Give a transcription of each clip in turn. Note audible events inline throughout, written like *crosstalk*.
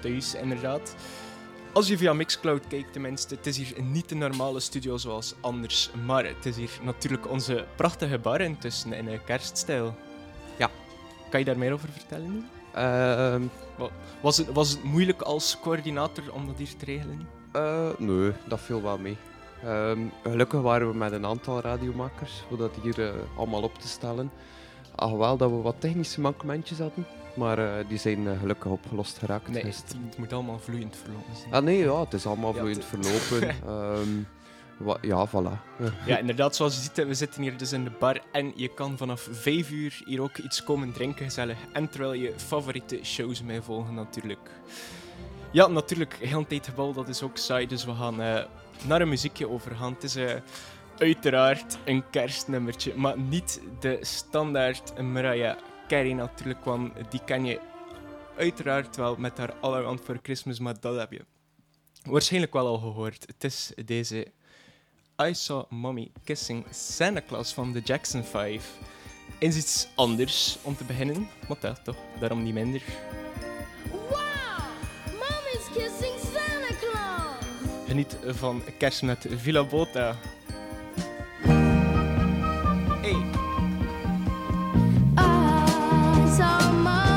thuis, inderdaad. Als je via Mixcloud kijkt, tenminste, het is hier niet de normale studio zoals anders, maar het is hier natuurlijk onze prachtige bar intussen in een kerststijl. Ja. Kan je daar meer over vertellen? Ehm, Was het, was het moeilijk als coördinator om dat hier te regelen? eh, nee, dat viel wel mee. Ehm, gelukkig waren we met een aantal radiomakers voor dat hier eh, allemaal op te stellen. Alhoewel dat we wat technische mankementjes hadden, maar eh, die zijn eh, gelukkig opgelost geraakt. Nee, Dus- het, het moet allemaal vloeiend verlopen zijn. Ah nee, ja, het is allemaal Ja, vloeiend *laughs* verlopen. Ehm, ja, voilà. *laughs* Ja, inderdaad, zoals je ziet, we zitten hier dus in de bar en je kan vanaf 5 uur hier ook iets komen drinken, gezellig. En terwijl je favoriete shows mee volgen, natuurlijk. Ja, natuurlijk, heel tijd gebal, dat is ook saai, dus we gaan eh, naar een muziekje overgaan. Het is uiteraard een kerstnummertje, maar niet de standaard Mariah Carey natuurlijk, want die ken je uiteraard wel met haar All For Christmas, maar dat heb je waarschijnlijk wel al gehoord. Het is deze I Saw Mommy Kissing Santa Claus van de Jackson 5. Is iets anders om te beginnen, maar ja, toch, daarom niet minder. Wow! Mommy's kissing Santa Claus! Geniet van kerst met Villa Bota. I saw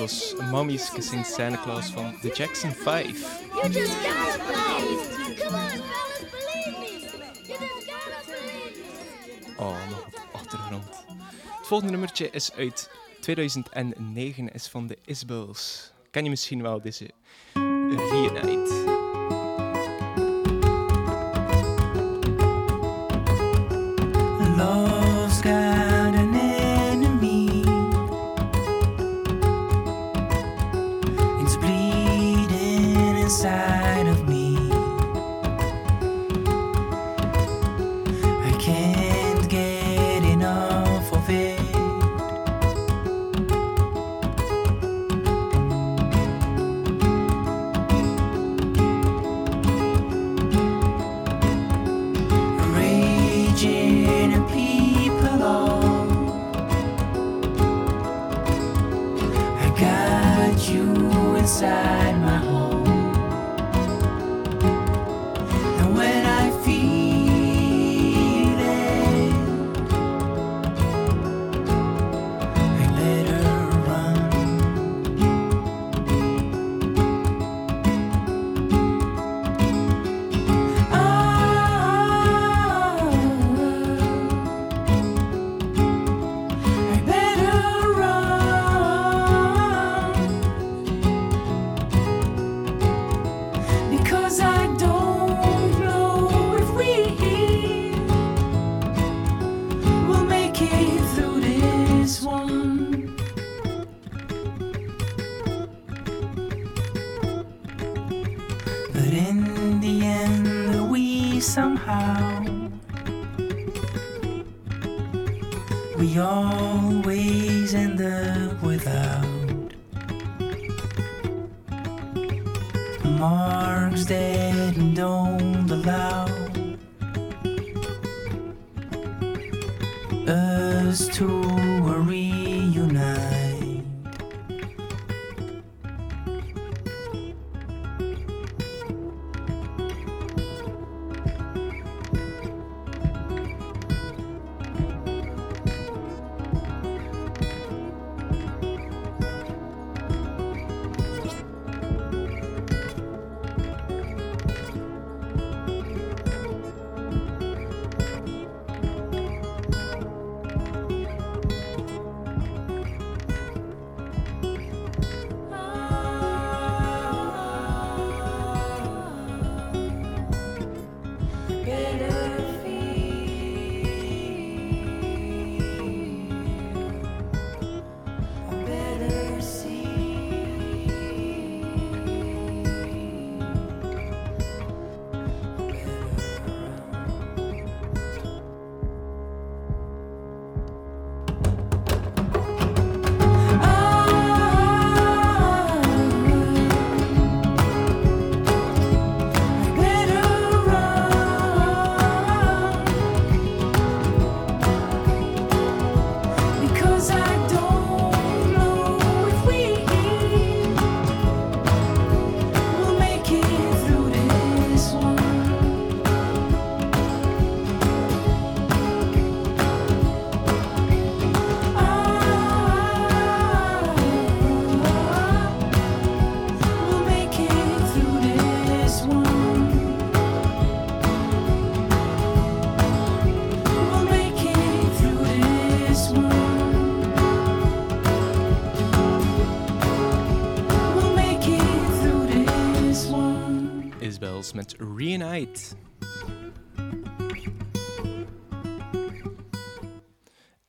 was Mommy's Kissing Santa Claus van de Jackson 5. You just gotta believe. Come on, fellas, believe me. You just gotta believe me. Oh, nog wat achtergrond. Het volgende nummertje is uit 2009, is van de Isbels. Ken je misschien wel deze Reunite?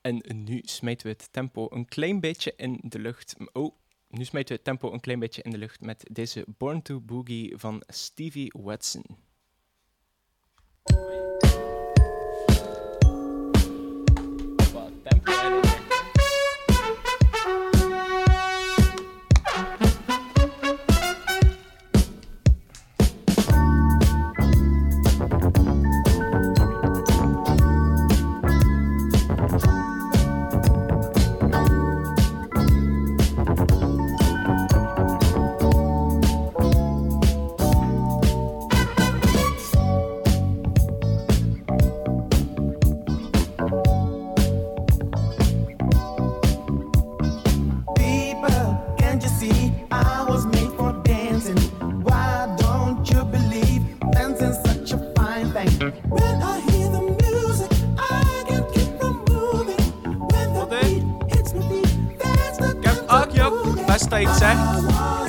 En nu smijten we het tempo een klein beetje in de lucht. Oh, nu smijten we het tempo een klein beetje in de lucht met deze Born to Boogie van Stevie Watson. Tempo Gæm aðgjöf, besta í sett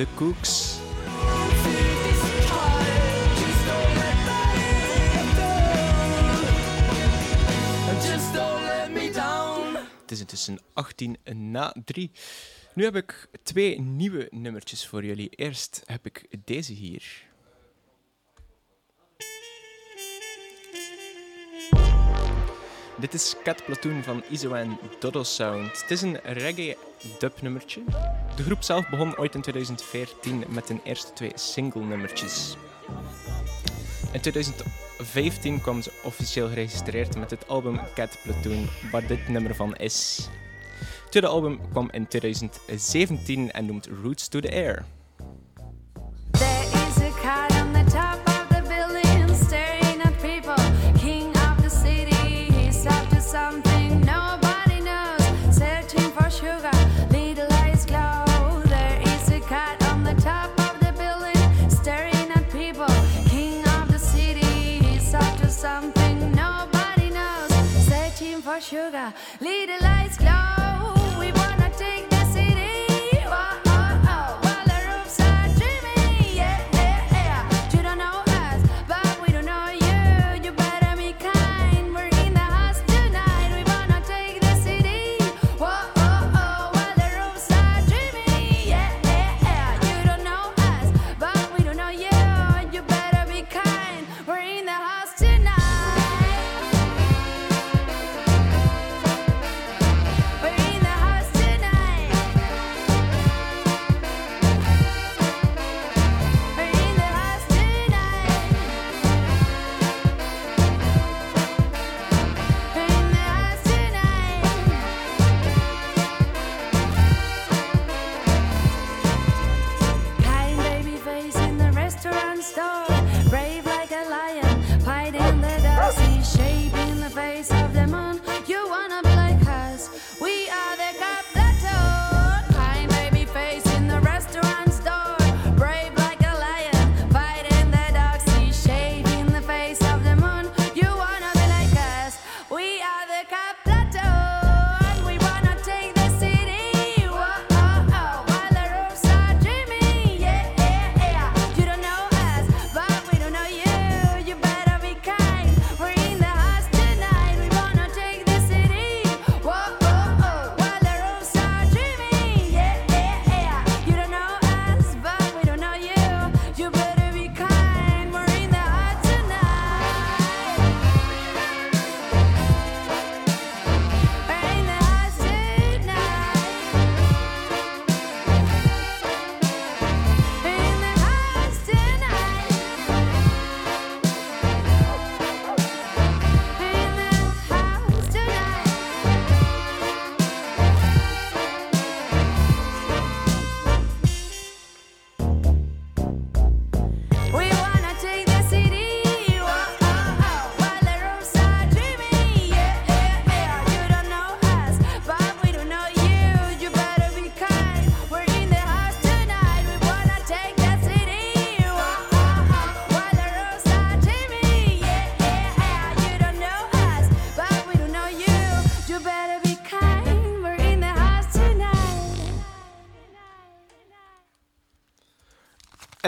The Cooks. Het is intussen 18 na 3. Nu heb ik twee nieuwe nummertjes voor jullie. Eerst heb ik deze hier. Dit is Cat Platoon van Izoan Dodo Sound. Het is een reggae dubnummertje. De groep zelf begon ooit in 2014 met hun eerste twee single-nummertjes. In 2015 kwam ze officieel geregistreerd met het album Cat Platoon, waar dit nummer van is. Het tweede album kwam in 2017 en noemt Roots to the Air. sugar, lead a life.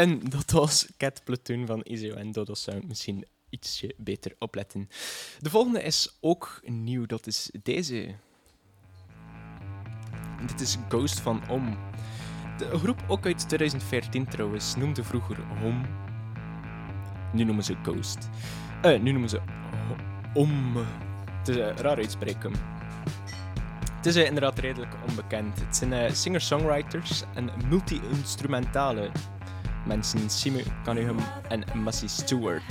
En dat was Cat Platoon van Izio en Dodo Sound. Misschien ietsje beter opletten. De volgende is ook nieuw. Dat is deze. Dit is Ghost van Om. De groep, ook uit 2014 trouwens, noemde vroeger Om. Nu noemen ze Ghost. Eh, nu noemen ze Om. Het is eh, raar uitspreken. Het is eh, inderdaad redelijk onbekend. Het zijn eh, singer-songwriters en multi-instrumentale mensen Simu Cunningham en Massey Stewart.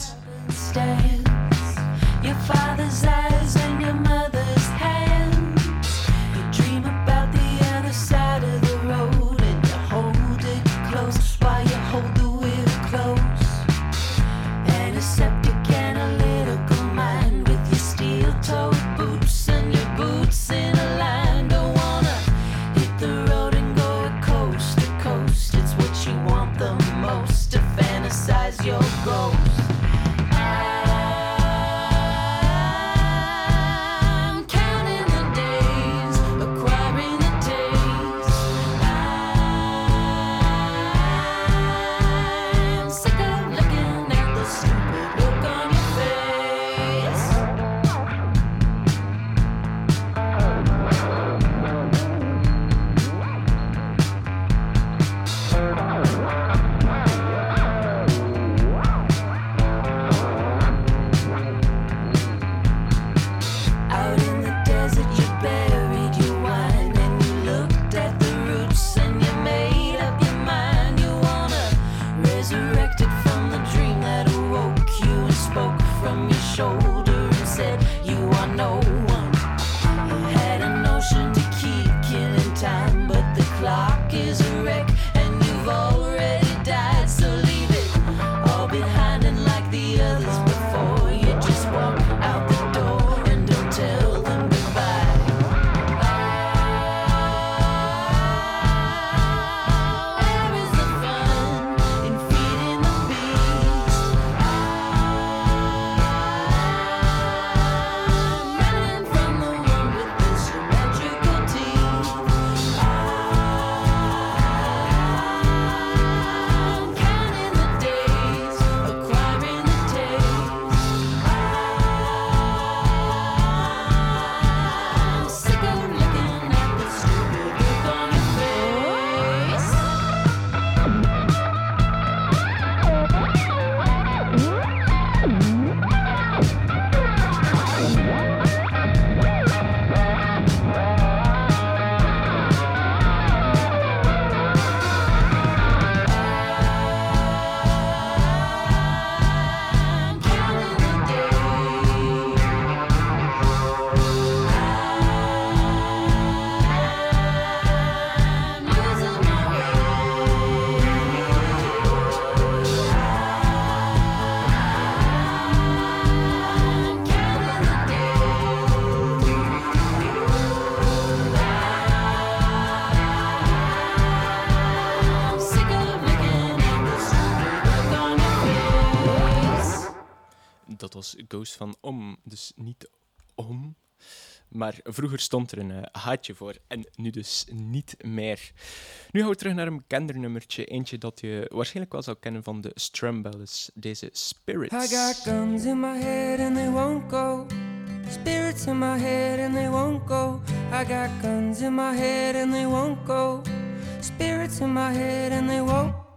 van om. Dus niet om. Maar vroeger stond er een eh, haatje voor en nu dus niet meer. Nu gaan we terug naar een kendernummertje. Eentje dat je waarschijnlijk wel zou kennen van de Strumbellas. Deze Spirits. I got guns in my head and they won't go. Spirits in my head and they won't go. I got guns in my head and they won't go. Spirits in my head and they won't go.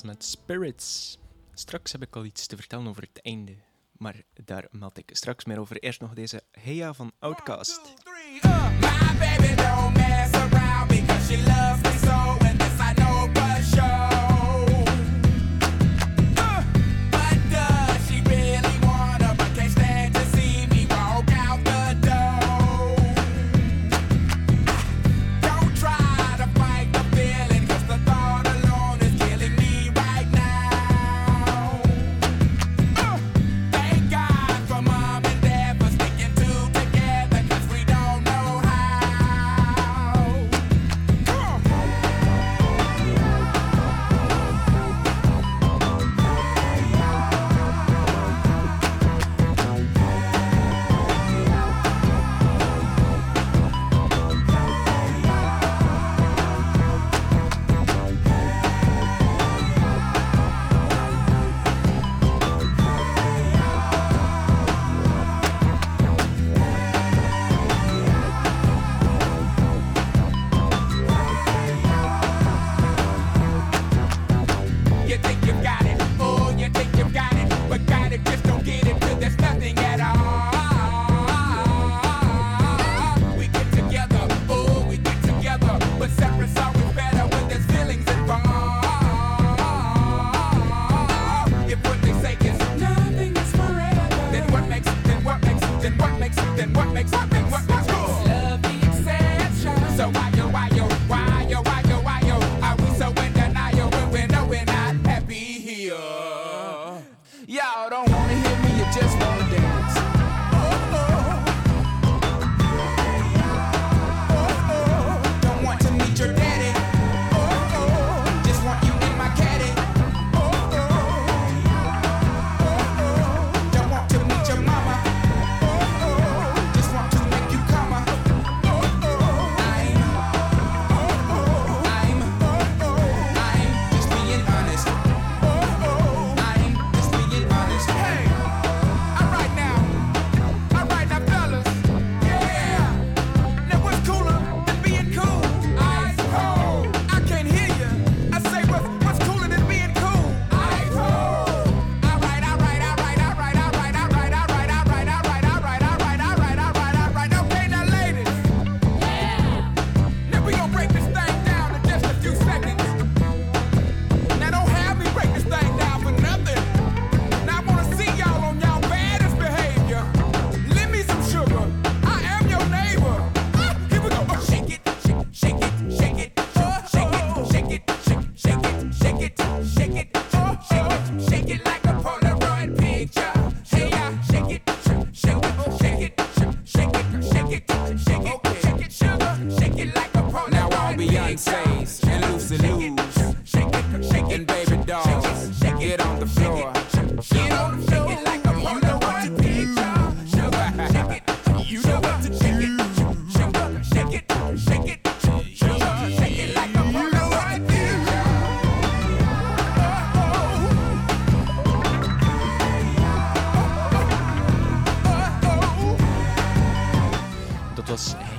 Met Spirits. Straks heb ik al iets te vertellen over het einde. Maar daar meld ik straks meer over. Eerst nog deze Heya van Outcast. My baby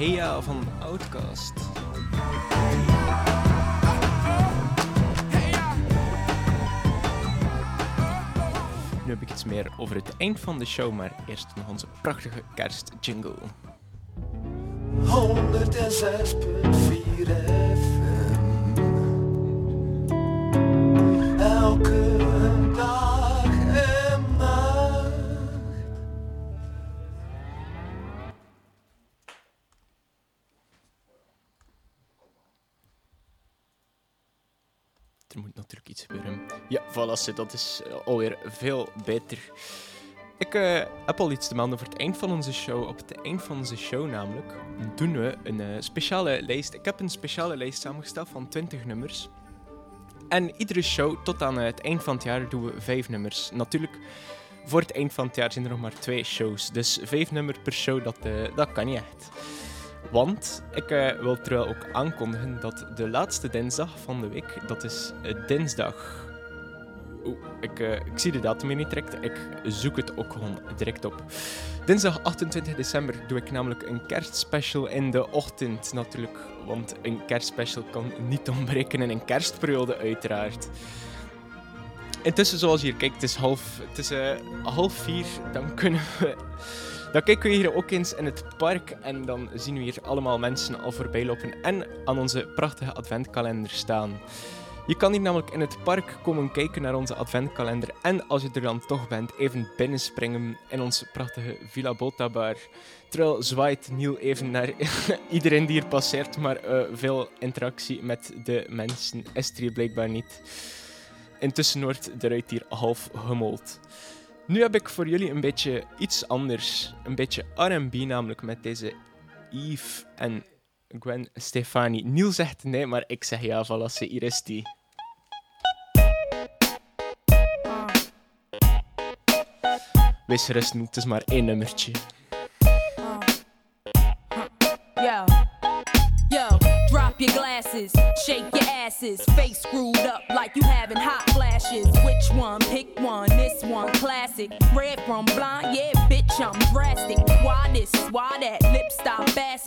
Heya van Outcast. Nu heb ik iets meer over het eind van de show, maar eerst nog onze prachtige kerstjingle. 106.4 Dat is eh, alweer veel beter. Ik eh, heb al iets te melden over het eind van onze show. Op het eind van onze show namelijk doen we een eh, speciale lijst. Ik heb een speciale lijst samengesteld van 20 nummers. En iedere show tot aan het eind van het jaar doen we vijf nummers. Natuurlijk, voor het eind van het jaar zijn er nog maar twee shows. Dus vijf nummers per show, dat, dat kan niet echt. Want ik wil terwijl ook aankondigen dat de laatste dinsdag van de week, dat is dinsdag. Ik, eh, ik zie de datum hier niet direct. Ik zoek het ook gewoon direct op. Dinsdag 28 december doe ik namelijk een kerstspecial in de ochtend natuurlijk. Want een kerstspecial kan niet ontbreken in een kerstperiode, uiteraard. Intussen, zoals je hier kijkt, het is half, het is, eh, half vier. Dan kunnen we. Dan kijken we hier ook eens in het park en dan zien we hier allemaal mensen al voorbij lopen en aan onze prachtige adventkalender staan. Je kan hier namelijk in het park komen kijken naar onze adventkalender en als je er dan toch bent, even binnenspringen in onze prachtige Villa Bota bar. Terwijl zwaait Niel even naar *laughs* iedereen die hier passeert, maar eh, veel interactie met de mensen is er hier blijkbaar niet. Intussen wordt de ruit hier half gemold. Nu heb ik voor jullie een beetje iets anders. Een beetje R&B namelijk met deze Yves en Gwen Stefani. Niel zegt nee, maar ik zeg ja, ze- hier is die. Wees gerust, Niel, het is maar één nummertje. Your glasses, shake your asses, face screwed up like you having hot flashes. Which one? Pick one. This one, classic. Red from blind, yeah, bitch, I'm drastic. Why this? Why that?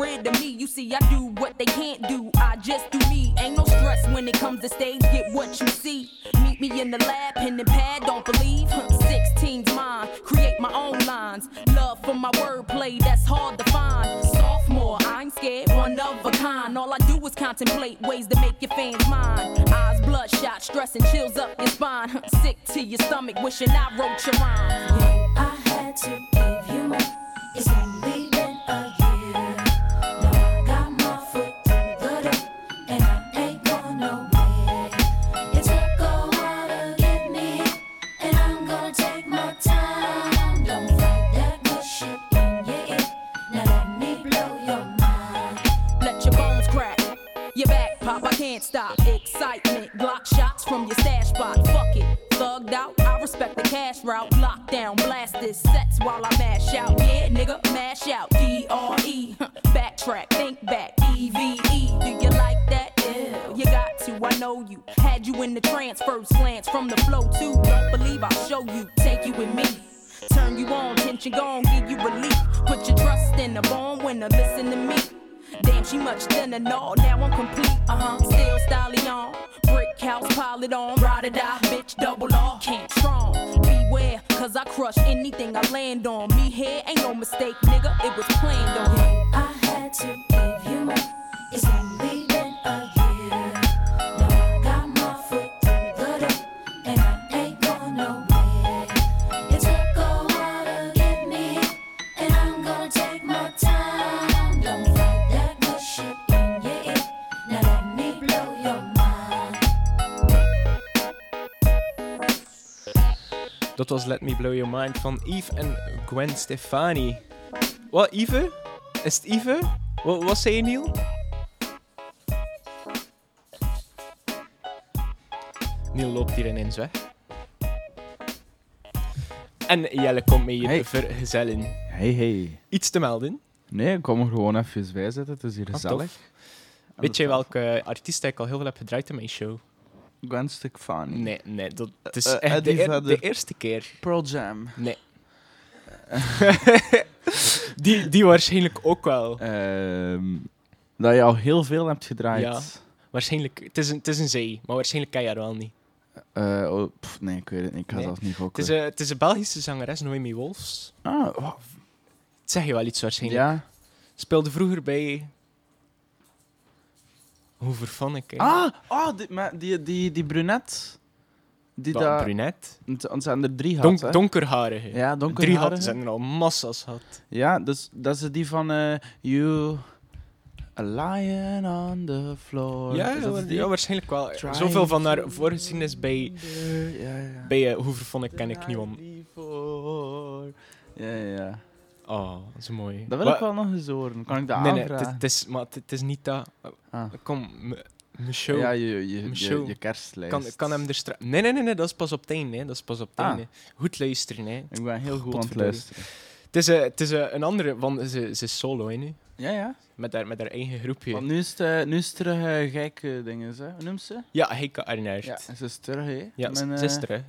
to me. You see, I do what they can't do. I just do me. Ain't no stress when it comes to stage. Get what you see. Meet me in the lab, pen and pad. Don't believe. 16's mine. Create my own lines. Love for my wordplay, that's hard to find. Sophomore, I ain't scared, one of a kind. All I do is contemplate ways to make your fans mine. Eyes bloodshot, stress and chills up your spine. Sick to your stomach, wishing I wrote your rhymes. I had to give you more. Can't stop. Excitement, block shots from your stash box. Fuck it, thugged out. I respect the cash route. Lockdown, blast this sets while I mash out. Yeah, nigga, mash out. D R E. *laughs* Backtrack, think back. E V E. Do you like that? Yeah, you got to. I know you. Had you in the trance, first glance from the flow too. Don't believe I'll show you. Take you with me. Turn you on, tension gone, give you relief. Put your trust in the born winner, listen to me. Damn, she much thinner, no, now I'm complete, uh huh. Still stallion, brick house, pile it on, ride or die, bitch, double R, can't strong. Beware, cause I crush anything I land on. Me here ain't no mistake, nigga, it was planned on. I had to give you more. Dat was Let Me Blow Your Mind van Yves en Gwen Stefani. Wat, Yves? Is het Yves? Wat, wat zei je, Niel? Niel loopt hier ineens weg. En Jelle komt mij hier Hey. vergezellen. Hey, hey. Iets te melden. Nee, ik kom er gewoon even bij zitten. Het is hier Ah, gezellig. Weet jij welke artiest ik al heel veel heb gedraaid in mijn show? Gwen Stefani. Nee, nee, dat het is Eh, echt de, Eddie eer- Vedder. de eerste keer. Pearl Jam. Nee. *laughs* die, die waarschijnlijk ook wel. Ehm, dat je al heel veel hebt gedraaid. Ja. Waarschijnlijk, het is een, het is een zee, maar waarschijnlijk ken je haar wel niet. Eh, oh, pff, nee, ik weet het niet. Ik ga Nee. zelfs niet Het gokken. is, een, het is een Belgische zangeres, Noemi Wolfs. Ah, oh, Het zeg je wel iets waarschijnlijk. ja. Speelde vroeger bij... Hoe vervan ik? Ah, oh, die, maar die, die, die brunet. Die Wat, daar... brunet? Hebben er drie Donk, gehad, hè? donkerharige. Ja, Drie had, donkerharige. zijn er al massa's gehad. Ja, dus, dat is die van eh, You... A lion on the floor. Ja, Is dat ja, die? ja, waarschijnlijk wel. Trying Zoveel van haar voorgeschiedenis bij, Ja, ja. bij uh, Hoevervonnik ken ik niet om. Before. Ja, ja, ja. Oh, dat is mooi. Dat wil Wa- ik wel nog eens horen. Kan ik dat Nee, nee, het is- maar het is niet dat... Ah. Kom, mijn show... Ja, je, je, je, kerstlijst. Kan, kan hem er Nee, nee, nee, nee, dat is pas op het einde. Hè. Dat is pas op het Ah. Goed luisteren, hè. Ik ben heel goed aan het luisteren. Het is, eh, het is eh, een andere, want ze, ze is solo, hè, nu. Ja, ja. Met haar, met haar eigen groepje. Want nu is het, eh, nu is het terug uh, gekke dingen, hè. Hoe noemt ze? Ja, Heike Arnaert. Ja, ze is terug, hè. Ja, Mijn, ze is hè.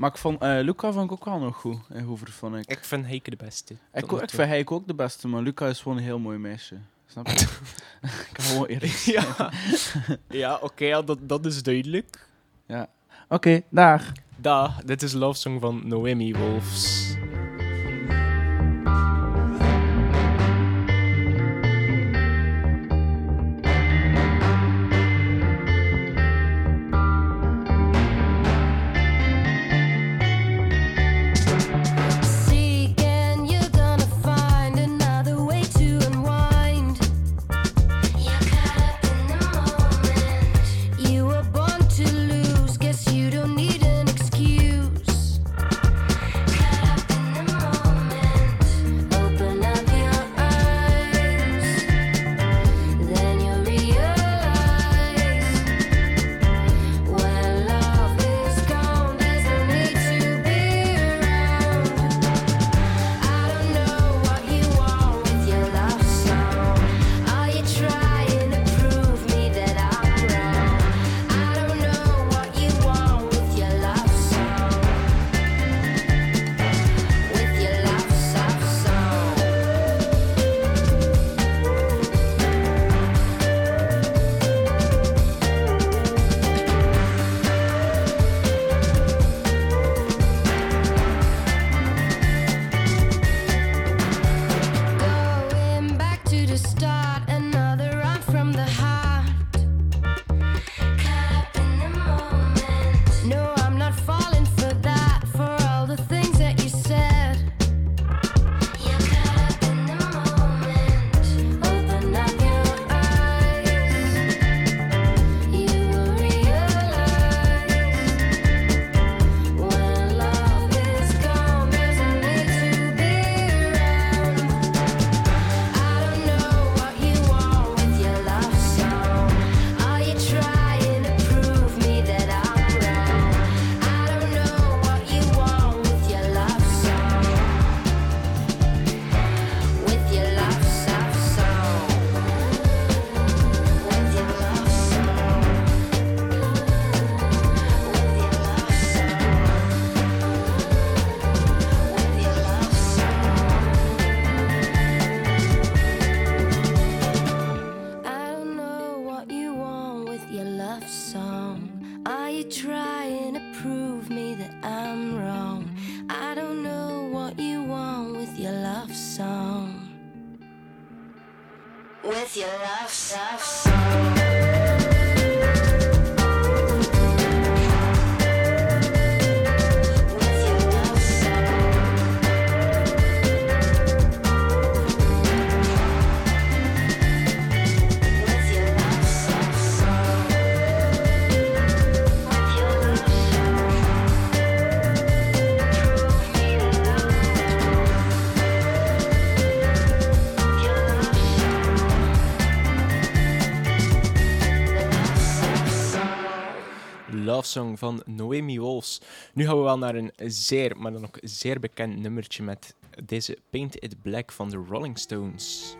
Maar ik vond, eh, Luca vond ik ook wel nog goed. In Hoever vond ik. Ik vind Heike de beste. Ik, ik vind hij ook de beste, maar Luca is gewoon een heel mooi meisje. Snap je? *laughs* *laughs* ik kan gewoon eerlijk zijn. *laughs* Ja, ja oké, ja, dat, dat is duidelijk. Ja. Oké, dag. Dag, dit is Love Song van Noemi Wolfs. Van Noemi Wolfs. Nu gaan we wel naar een zeer, maar dan ook zeer bekend nummertje met deze Paint It Black van de Rolling Stones.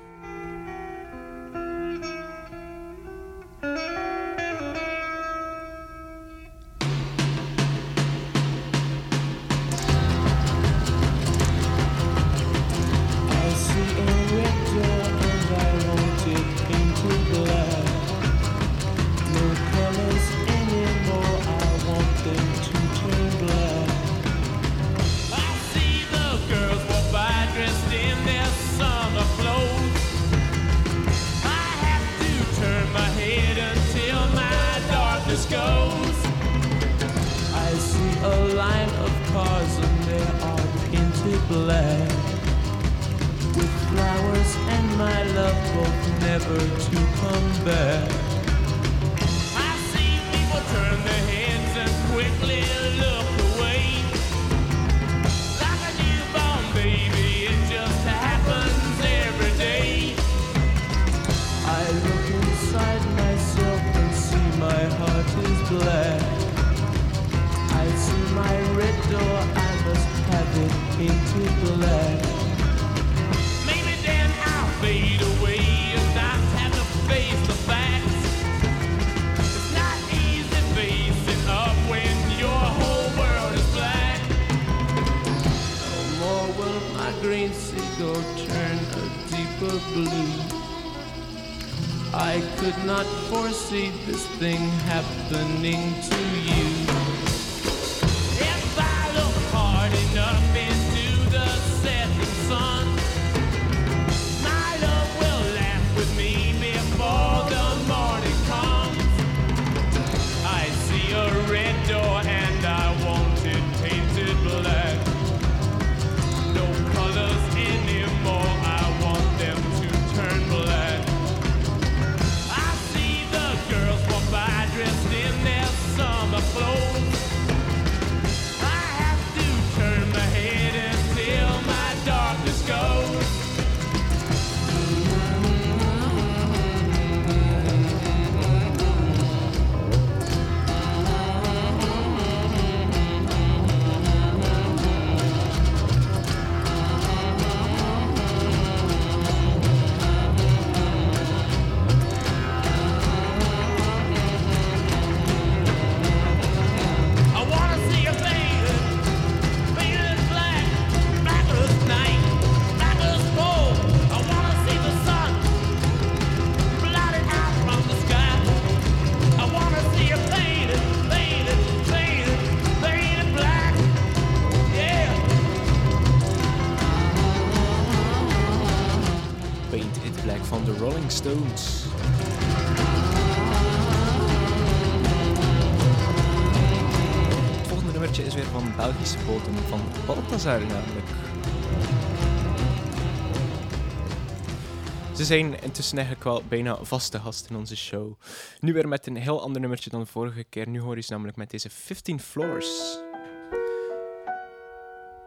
Ze zijn intussen eigenlijk wel bijna vaste gast in onze show. Nu weer met een heel ander nummertje dan de vorige keer. Nu hoor je ze namelijk met deze 15 Floors.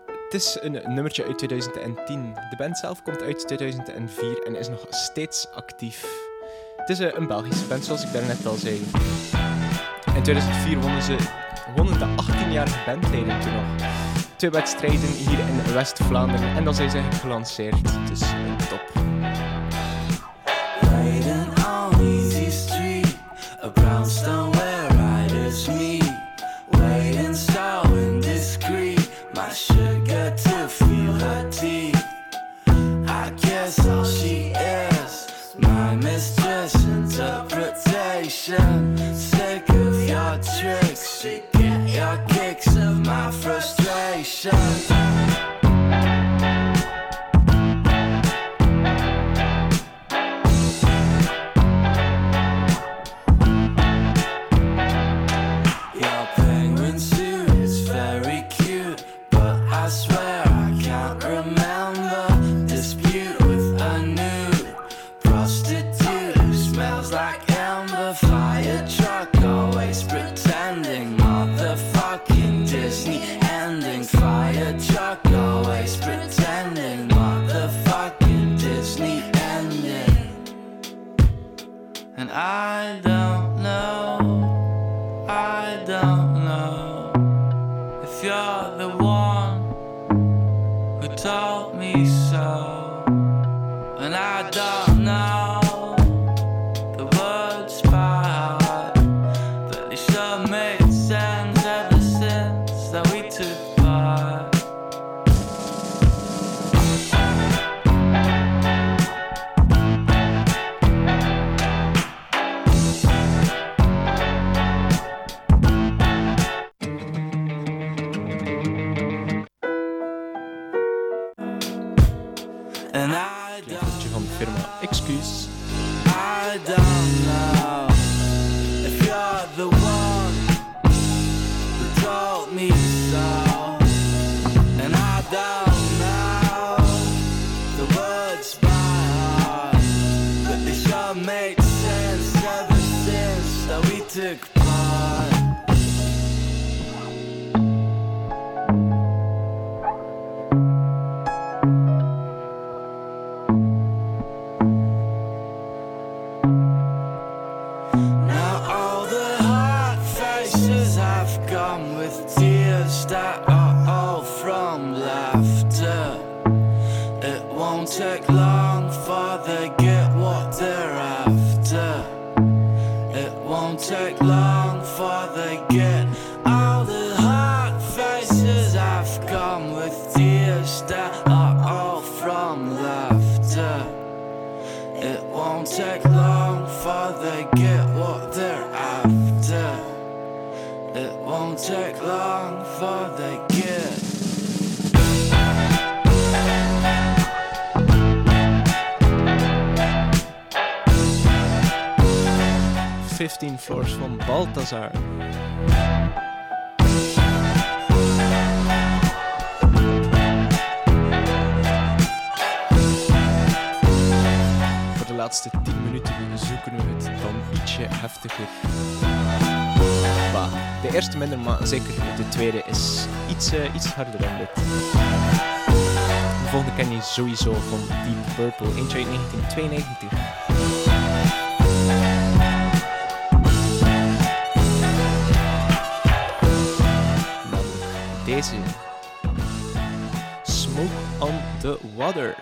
Het is een nummertje uit 2010. De band zelf komt uit 2004 en is nog steeds actief. Het is een Belgische band, zoals ik daarnet al zei. In 2004 wonnen ze wonnen de 18-jarige bandleden toen nog twee wedstrijden hier in West-Vlaanderen. En dan zijn ze gelanceerd. Dus top. Easy street, a. 15 Floors van Balthazar. Voor de laatste 10 minuten zoeken we het dan ietsje heftiger. Bah, de eerste minder, maar zeker de tweede is iets, eh, iets harder dan dit. De volgende ken je sowieso van Deep Purple, eentje uit 1992. Deze. Smoke on the Water.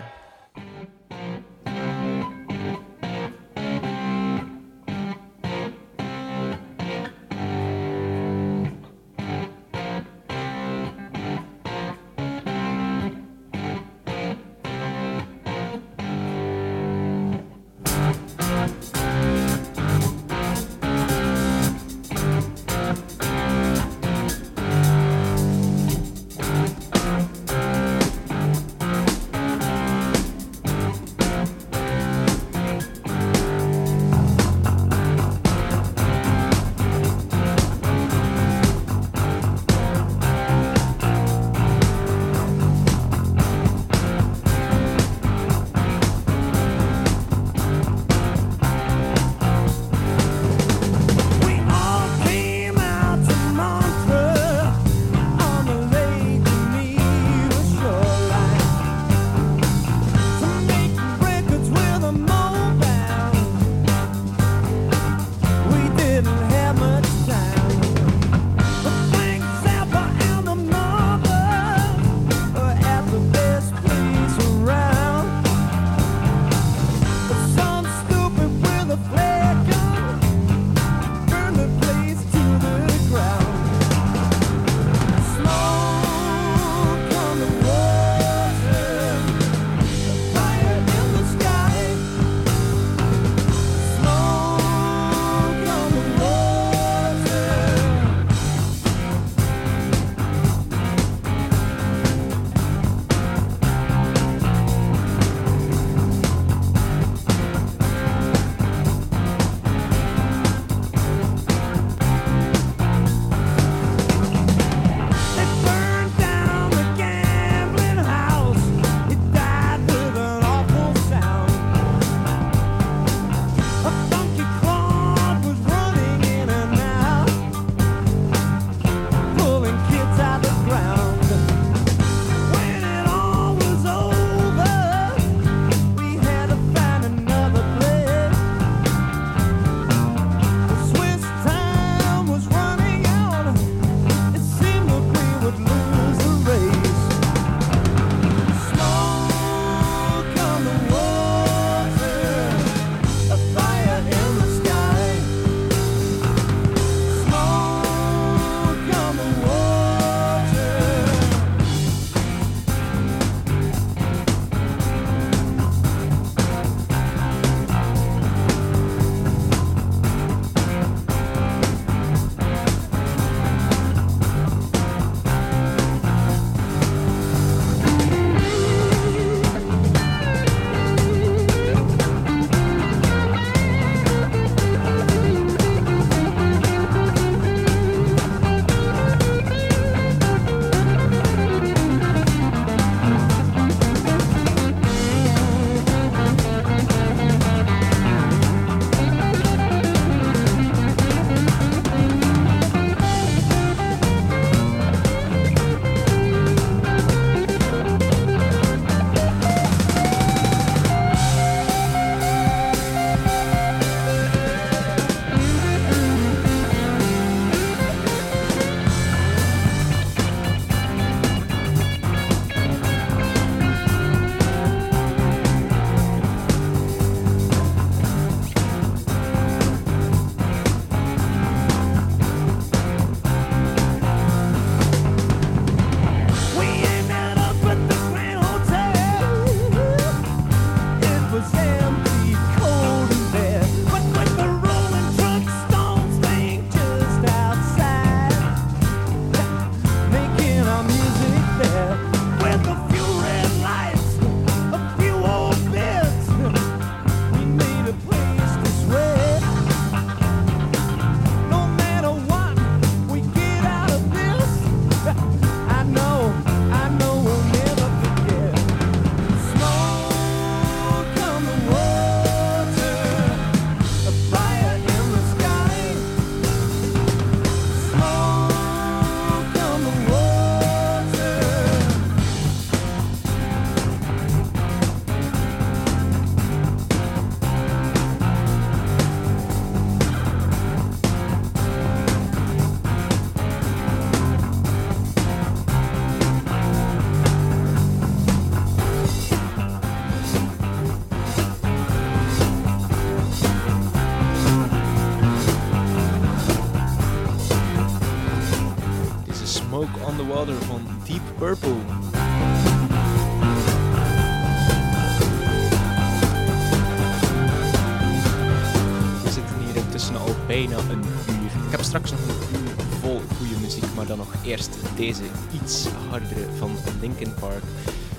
Eerst deze iets hardere van Linkin Park.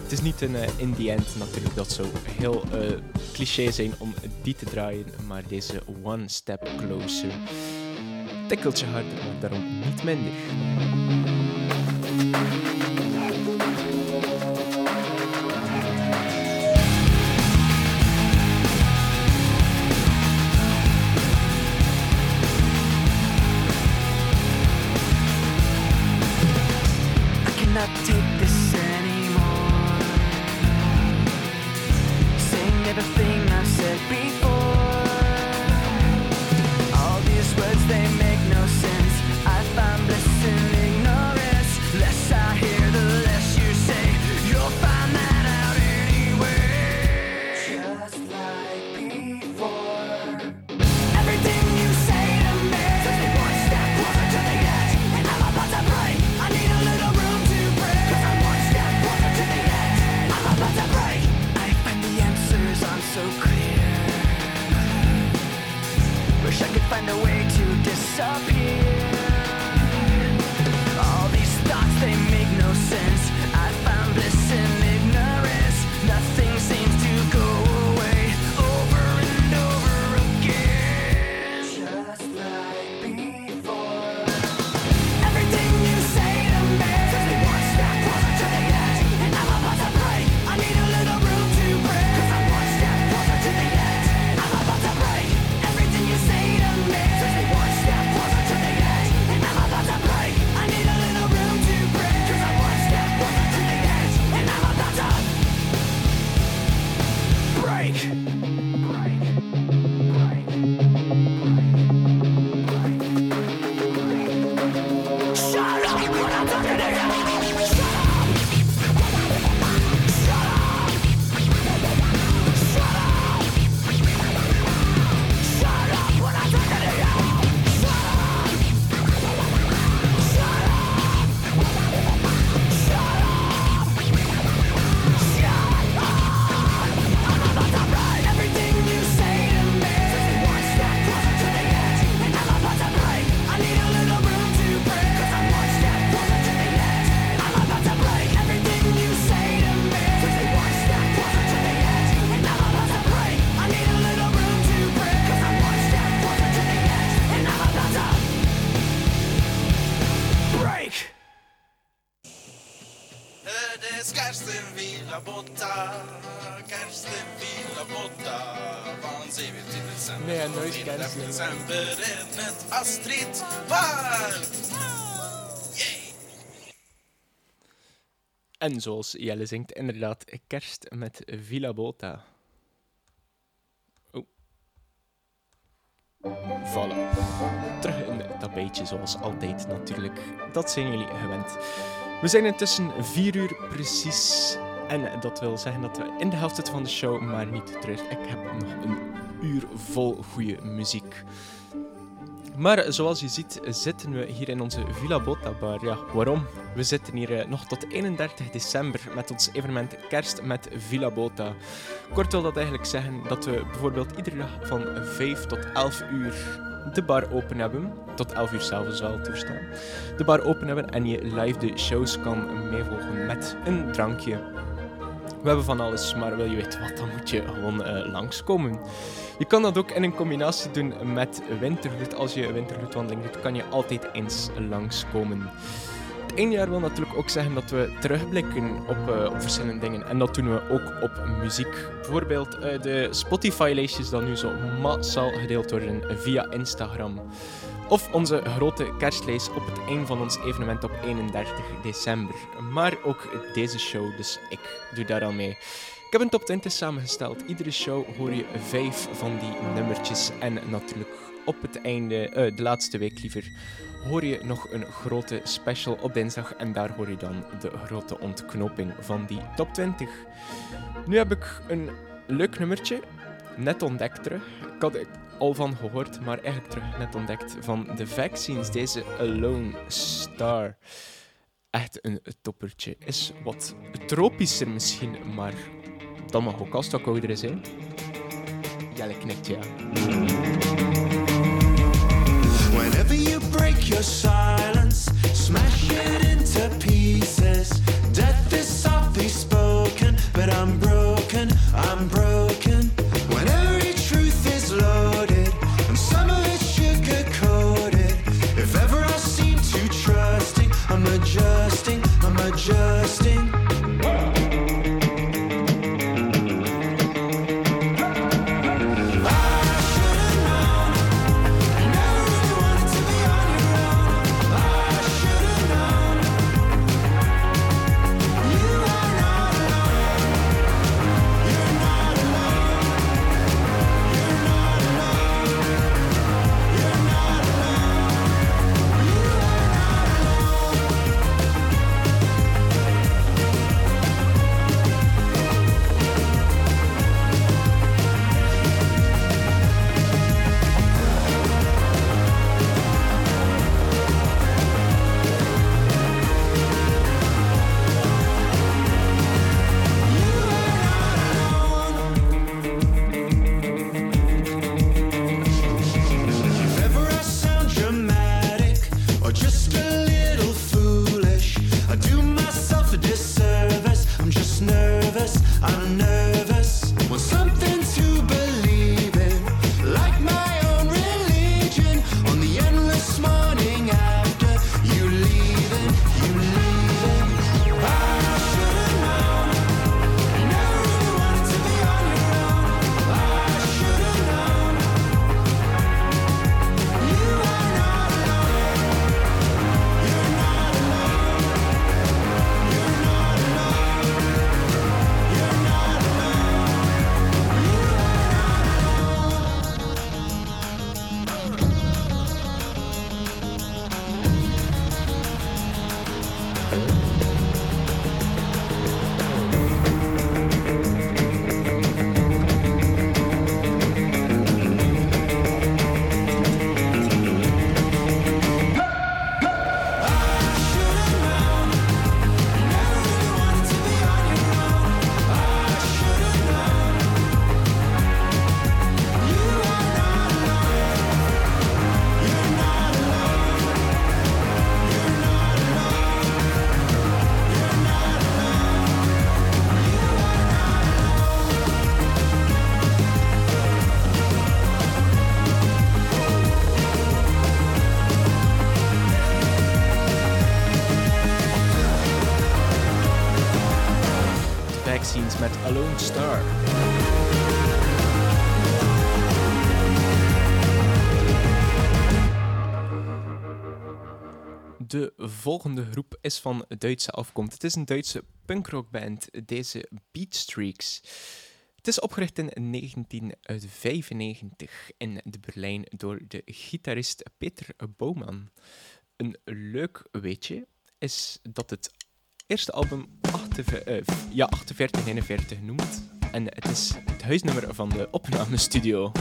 Het is niet een eh, in the end natuurlijk, dat zou heel eh, cliché zijn om die te draaien, maar deze One Step Closer. Tikkeltje harder, maar daarom niet minder. En zoals Jelle zingt, inderdaad, kerst met Villa Bota. Oh. Vallen. Terug in het tapijtje, zoals altijd natuurlijk. Dat zijn jullie gewend. We zijn intussen vier uur precies. En dat wil zeggen dat we in de helft van de show, maar niet terug. Ik heb nog een uur vol goede muziek. Maar zoals je ziet, zitten we hier in onze Villa Bota bar. Ja, waarom? We zitten hier eh, nog tot 31 december met ons evenement Kerst met Villa Bota. Kort wil dat eigenlijk zeggen dat we bijvoorbeeld iedere dag van 5 tot 11 uur de bar open hebben. Tot 11 uur s'avonds wel toestaan. De bar open hebben en je live de shows kan meevolgen met een drankje. We hebben van alles, maar wil je weten wat, dan moet je gewoon eh, langskomen. Je kan dat ook in een combinatie doen met wintergoed. Als je een doet, kan je altijd eens langskomen. Het eindjaar wil natuurlijk ook zeggen dat we terugblikken op, eh, op verschillende dingen. En dat doen we ook op muziek. Bijvoorbeeld eh, de Spotify-lijstjes dat nu zo massaal gedeeld worden via Instagram. Of onze grote kerstlijst op het einde van ons evenement op 31 december. Maar ook deze show, dus ik doe daar al mee. Ik heb een top 20 samengesteld. Iedere show hoor je vijf van die nummertjes. En natuurlijk op het einde, eh, de laatste week liever, hoor je nog een grote special op dinsdag. En daar hoor je dan de grote ontknoping van die top 20. Nu heb ik een leuk nummertje. Net ontdekt terug. Ik had er al van gehoord, maar eigenlijk terug net ontdekt van de vaccines. Deze Alone Star echt een toppertje. Is wat tropischer misschien, maar Toma, o qual. Whenever you break your silence, smash it into pieces. De volgende groep is van Duitse afkomst. Het is een Duitse punkrockband, deze Beatstreaks. Het is opgericht in 1995 in de Berlijn door de gitarist Peter Bouwman. Een leuk weetje is dat het eerste album 48, eh, ja, 4841 noemt. En het is het huisnummer van de opnamestudio.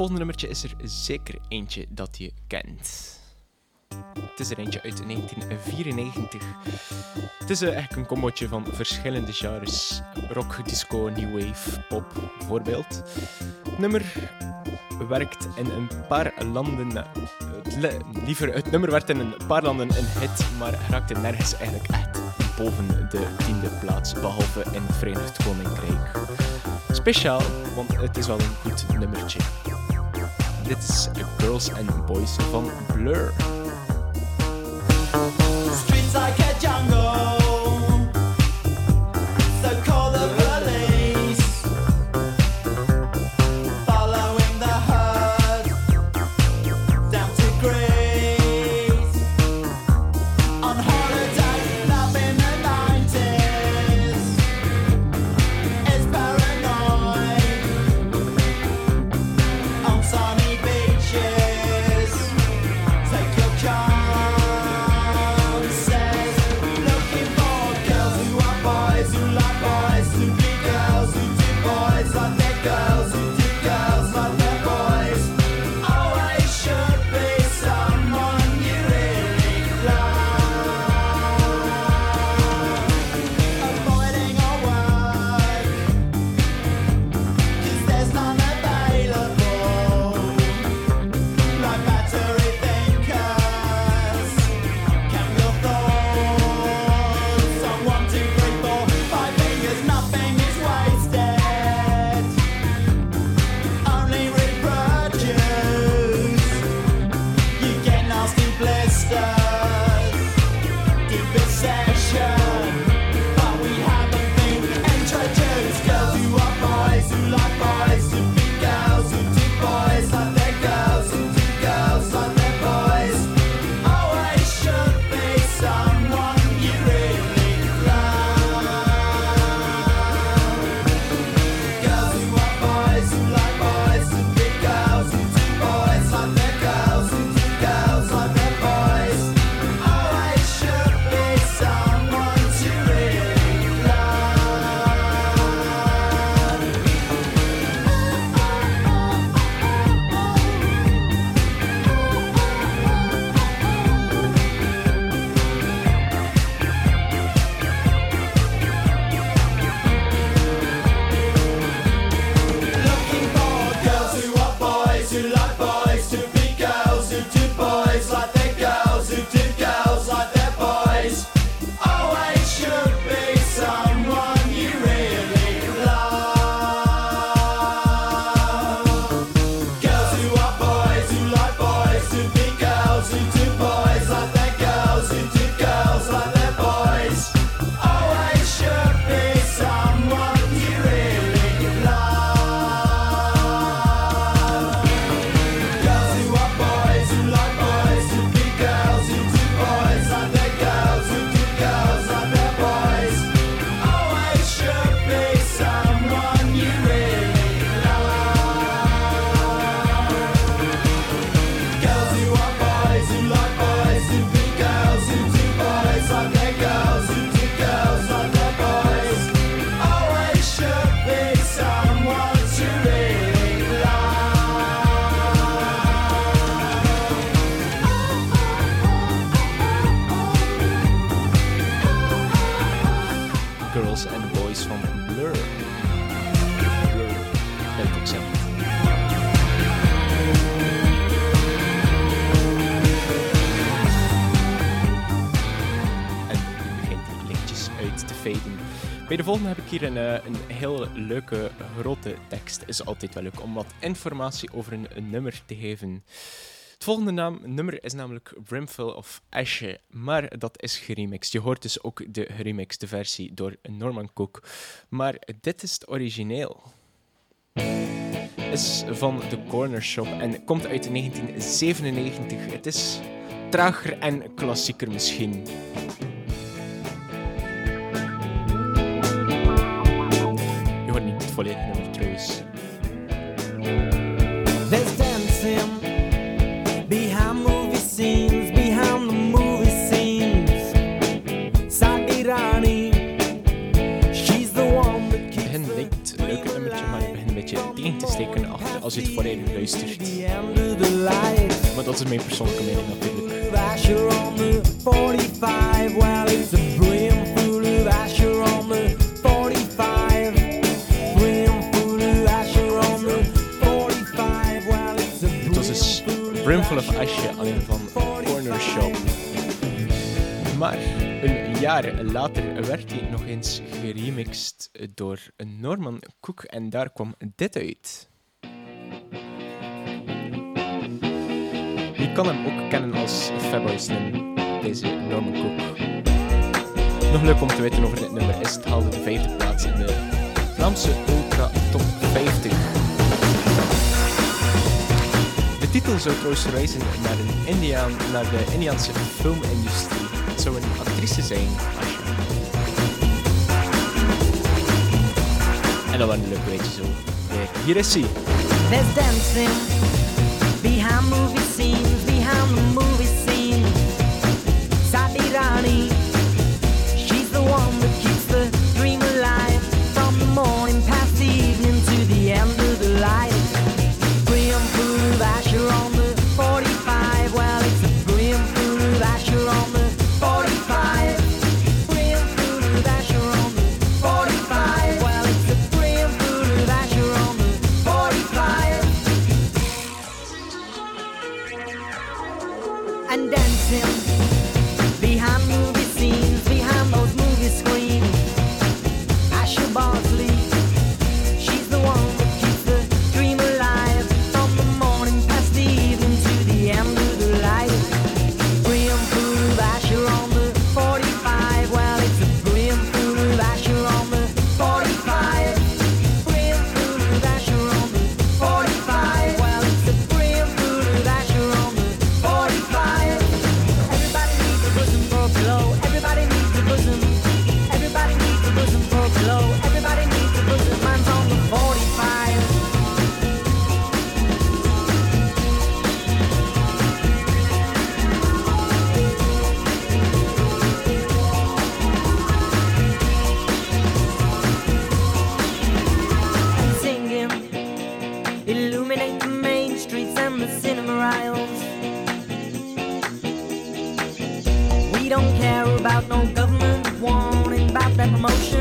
Volgende nummertje is er zeker eentje dat je kent. Het is er eentje uit 1994. Het is eh, eigenlijk een combootje van verschillende genres. Rock, disco, new wave, pop bijvoorbeeld. Het nummer werkt in een paar landen... eh, liever, het nummer werd in een paar landen een hit, maar raakte nergens eigenlijk echt boven de tiende plaats, behalve in het Verenigd Koninkrijk. Speciaal, want het is wel een goed nummertje. Dit is Girls and Boys van Blur. De volgende heb ik hier een, eh, een heel leuke grote tekst. Is altijd wel leuk om wat informatie over een, nummer te geven. Het volgende naam, nummer is namelijk Brimful of Ashe, maar dat is geremixed. Je hoort dus ook de geremixte versie door Norman Cook. Maar dit is het origineel. Is van The Corner Shop en komt uit 1997. Het is trager en klassieker misschien. het een nummer trouwens. dance dancing behind movie scenes, behind the movie scenes. Sadi Rani, she's the one that keeps begin lijkt een leuk nummertje, maar je begint een beetje tegen te steken achter als je het volledig luistert. Maar dat is mijn persoonlijke mening natuurlijk. on the 45, well it's a dream full of Asher on the 45. brimvol of asje alleen van Corner Shop. Maar een jaar later werd hij nog eens geremixed door Norman Cook en daar kwam dit uit. Je kan hem ook kennen als Fatboy Slim, deze Norman Cook. Nog leuk om te weten over dit nummer is het haalde de vijfde plaats in de Vlaamse Ultra Top 50. Titel zou trouwens verwijzen naar, een Indiaan, naar de Indiaanse filmindustrie. Het zou een actrice zijn, Asha. En dat waren een leuk weetjes zo. Eh, hier is ze. Best dancing. no government warning about that promotion.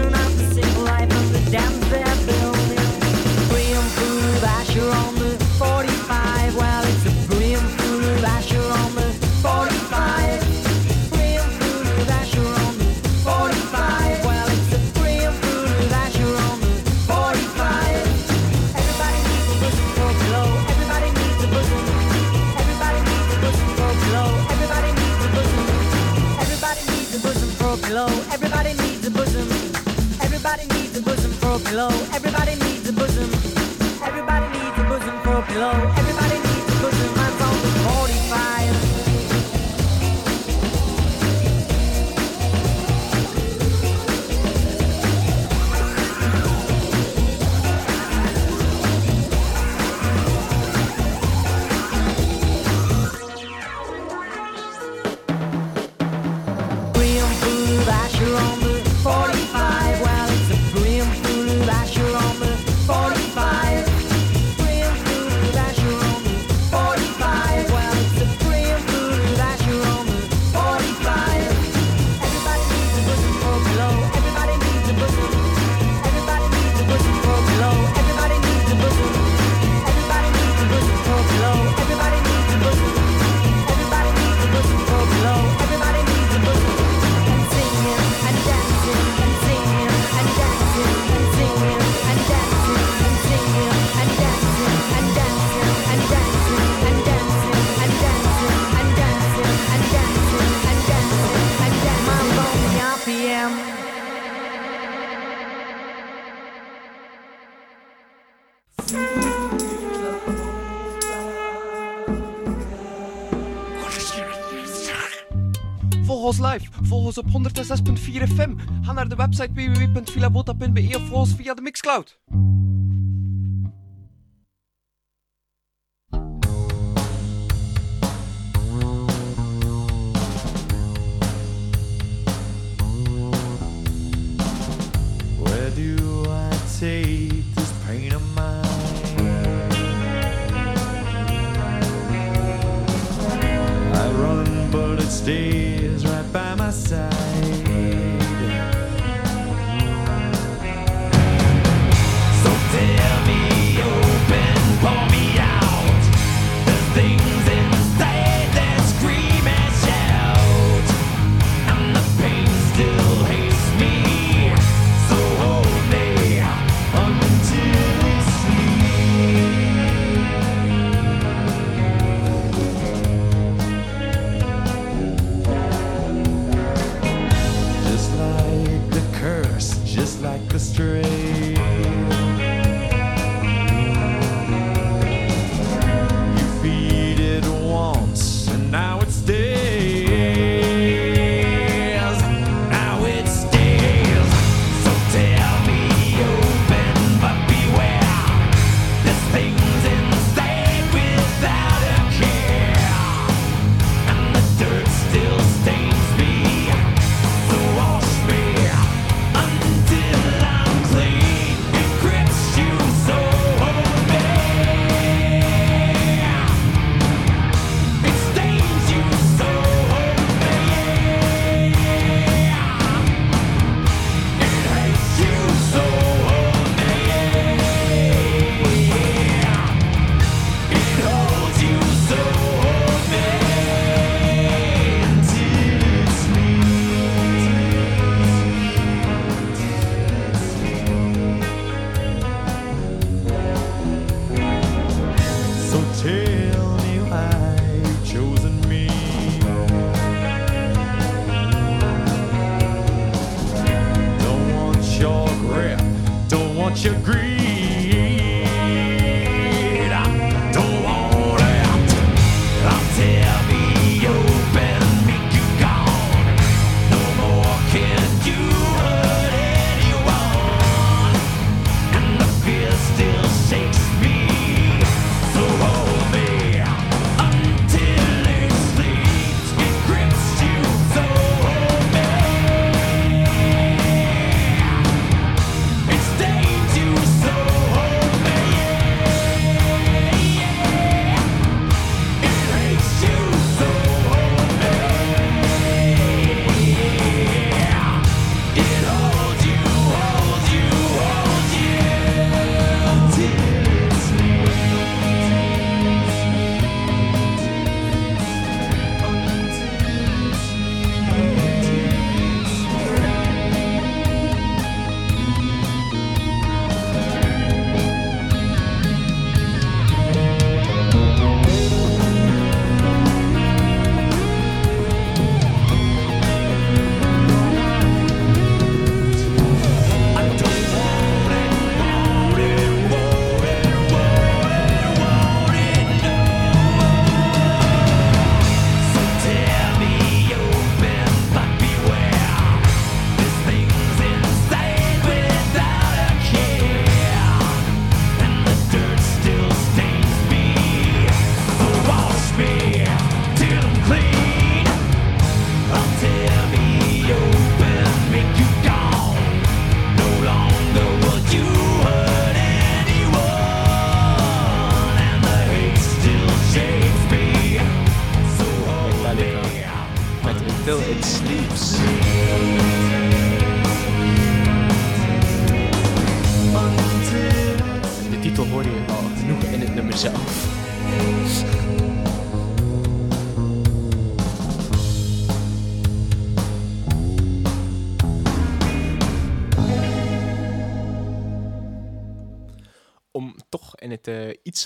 Op 106.4 FM. Ga naar de website www.filabota.be of via de Mixcloud.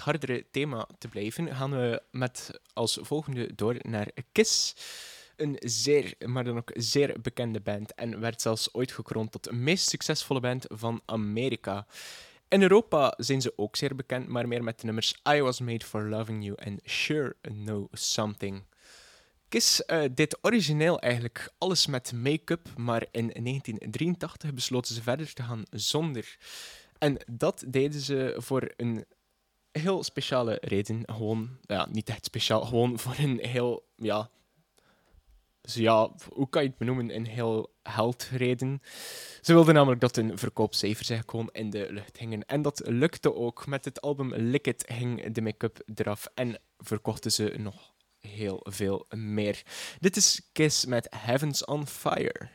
Hardere thema te blijven, gaan we met als volgende door naar Kiss. Een zeer, maar dan ook zeer bekende band en werd zelfs ooit gekroond tot de meest succesvolle band van Amerika. In Europa zijn ze ook zeer bekend, maar meer met de nummers I Was Made For Loving You en Sure Know Something. Kiss eh, deed origineel eigenlijk alles met make-up, maar in 1983 besloten ze verder te gaan zonder. En dat deden ze voor een heel speciale reden. Gewoon, ja, niet echt speciaal, gewoon voor een heel, ja... Dus ja, hoe kan je het benoemen? Een heel heldreden. Ze wilden namelijk dat hun verkoopcijfers gewoon in de lucht hingen. En dat lukte ook. Met het album Lick It ging de make-up eraf en verkochten ze nog heel veel meer. Dit is Kiss met Heavens on Fire.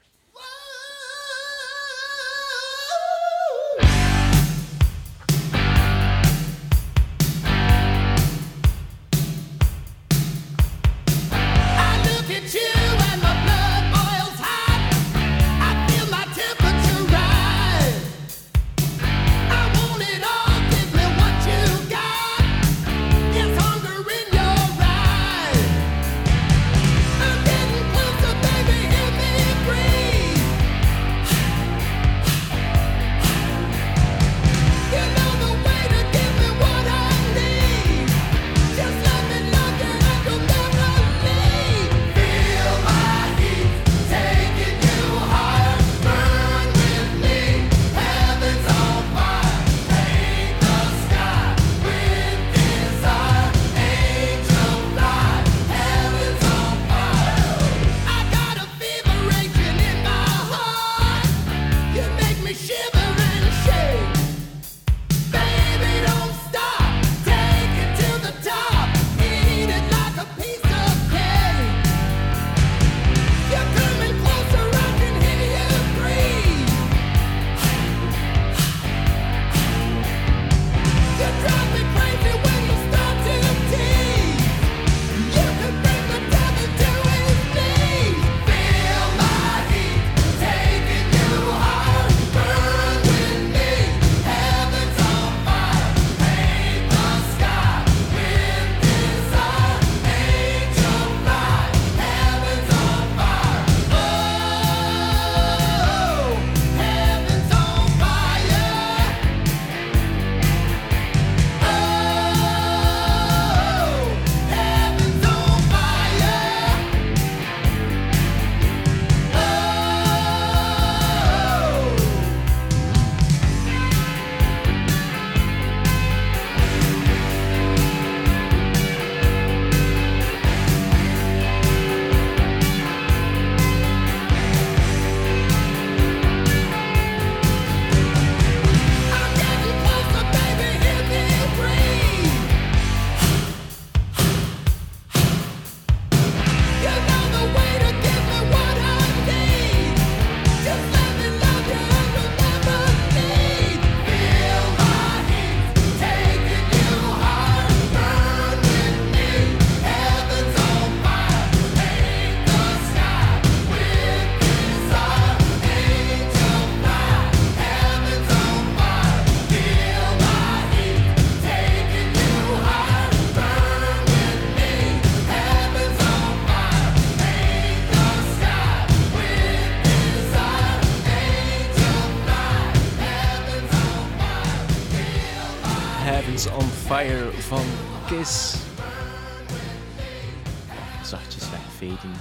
Zachtjes wegveden.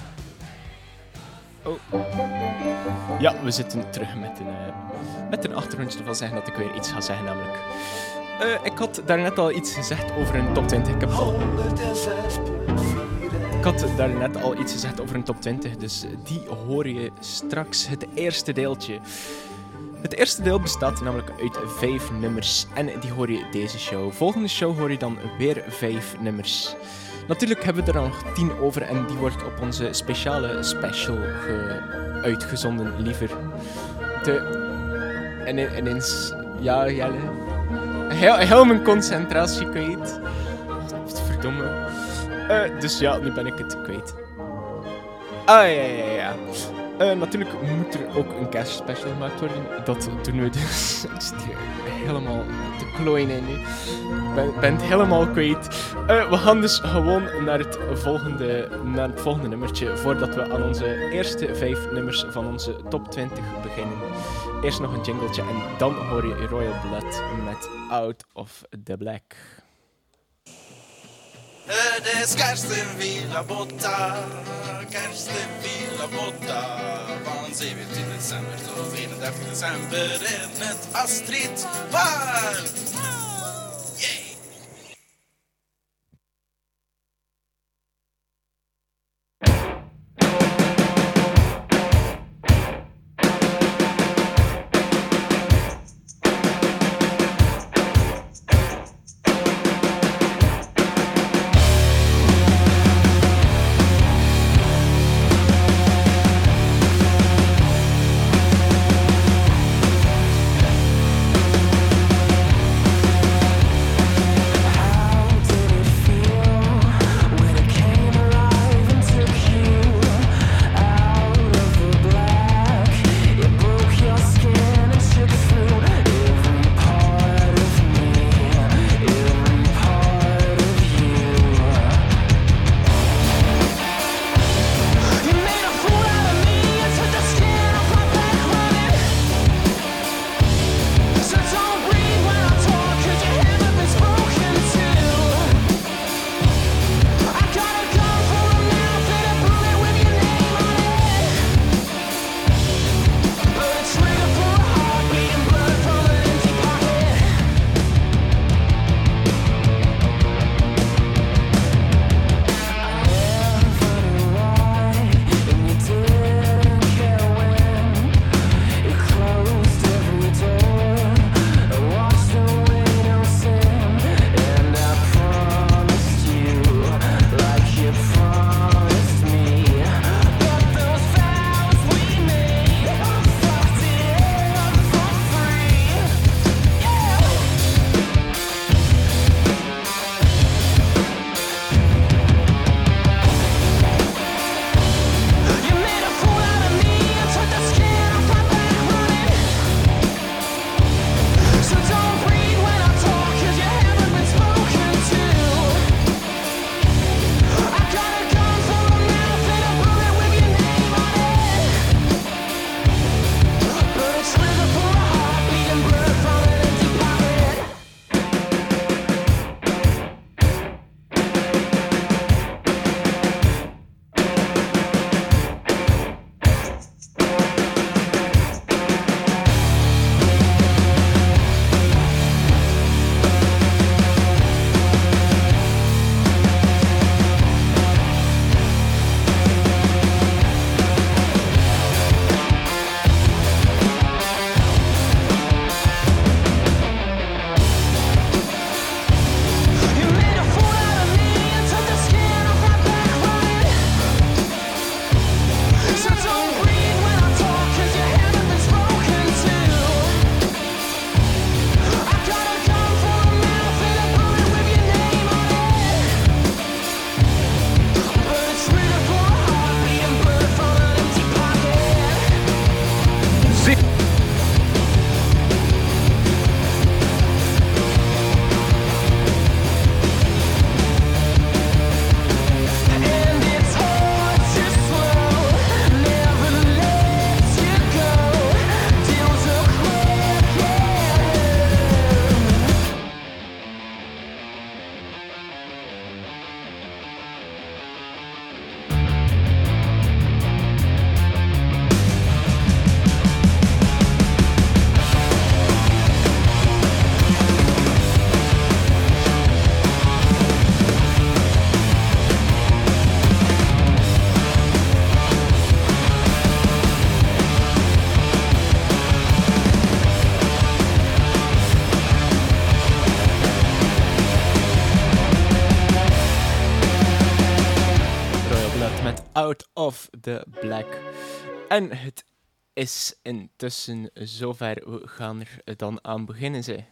Oh. Ja, we zitten terug met een, eh, met een achtergrondje ervan zeggen dat ik weer iets ga zeggen, namelijk... Eh, ik had daarnet al iets gezegd over een top 20. Ik heb al... Ik had daarnet al iets gezegd over een top 20, dus die hoor je straks. Het eerste deeltje. Het eerste deel bestaat namelijk uit vijf nummers en die hoor je deze show. Volgende show hoor je dan weer vijf nummers. Natuurlijk hebben we er nog tien over en die wordt op onze speciale special ge- uitgezonden, liever. De... En in- ineens... Ja, Jelle. Heel, mijn concentratie kwijt. Verdomme. Eh, dus ja, nu ben ik het kwijt. Ah, ja, ja, ja. Eh, natuurlijk moet er ook een kerstspecial gemaakt worden. Dat doen we dus. *laughs* Ik zit hier helemaal te klooien in nu. Ben, ben helemaal kwijt. Eh, we gaan dus gewoon naar het, volgende, naar het volgende nummertje. Voordat we aan onze eerste vijf nummers van onze top 20 beginnen. Eerst nog een jingletje en dan hoor je Royal Blood met Out of the Black. Eh, Hördes Karsten vila borta, Karsten vila borta. Van ser vi till december? Så vinet till december ämnet Astrid Park. The Black. En het is intussen zover. We gaan er dan aan beginnen, zij.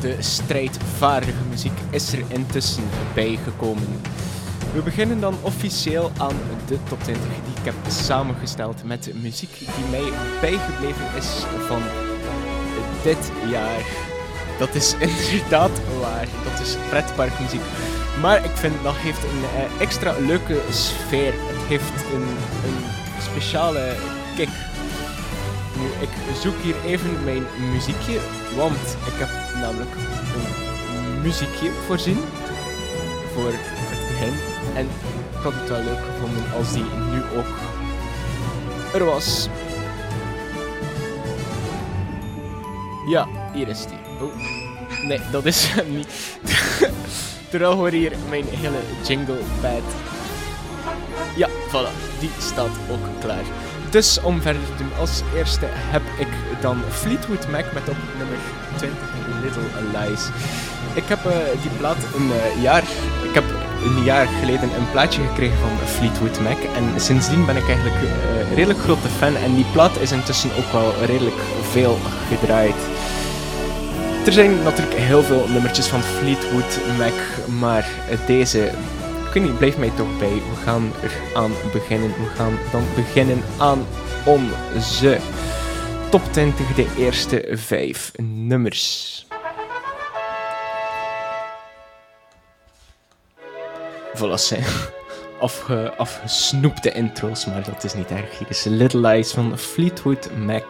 De strijdvaardige muziek is er intussen bijgekomen. We beginnen dan officieel aan de top 20 die ik heb samengesteld met muziek die mij bijgebleven is van dit jaar. Dat is inderdaad waar. Dat is pretparkmuziek. Maar ik vind dat heeft een eh, extra leuke sfeer. Het heeft een, een speciale kick. Nu, ik zoek hier even mijn muziekje, want ik heb namelijk een muziekje voorzien voor het begin. En ik had het wel leuk gevonden als die nu ook er was. Ja, hier is die. Oh. Nee, dat is hem niet. *laughs* Terwijl hoor hier mijn hele jingle pad. Ja, voilà. Die staat ook klaar. Dus om verder te doen, als eerste heb ik dan Fleetwood Mac met op nummer 20 Little Lies. Ik heb eh, die plaat een eh, jaar... Ik heb een jaar geleden een plaatje gekregen van Fleetwood Mac. En sindsdien ben ik eigenlijk eh, redelijk grote fan. En die plaat is intussen ook wel redelijk veel gedraaid. Er zijn natuurlijk heel veel nummertjes van Fleetwood Mac, maar deze, ik weet niet, blijft mij toch bij. We gaan er aan beginnen. We gaan dan beginnen aan onze top 20, de eerste vijf nummers. Voilà, zijn *laughs* afge, afgesnoepte intro's, maar dat is niet erg. Hier is Little Lies van Fleetwood Mac.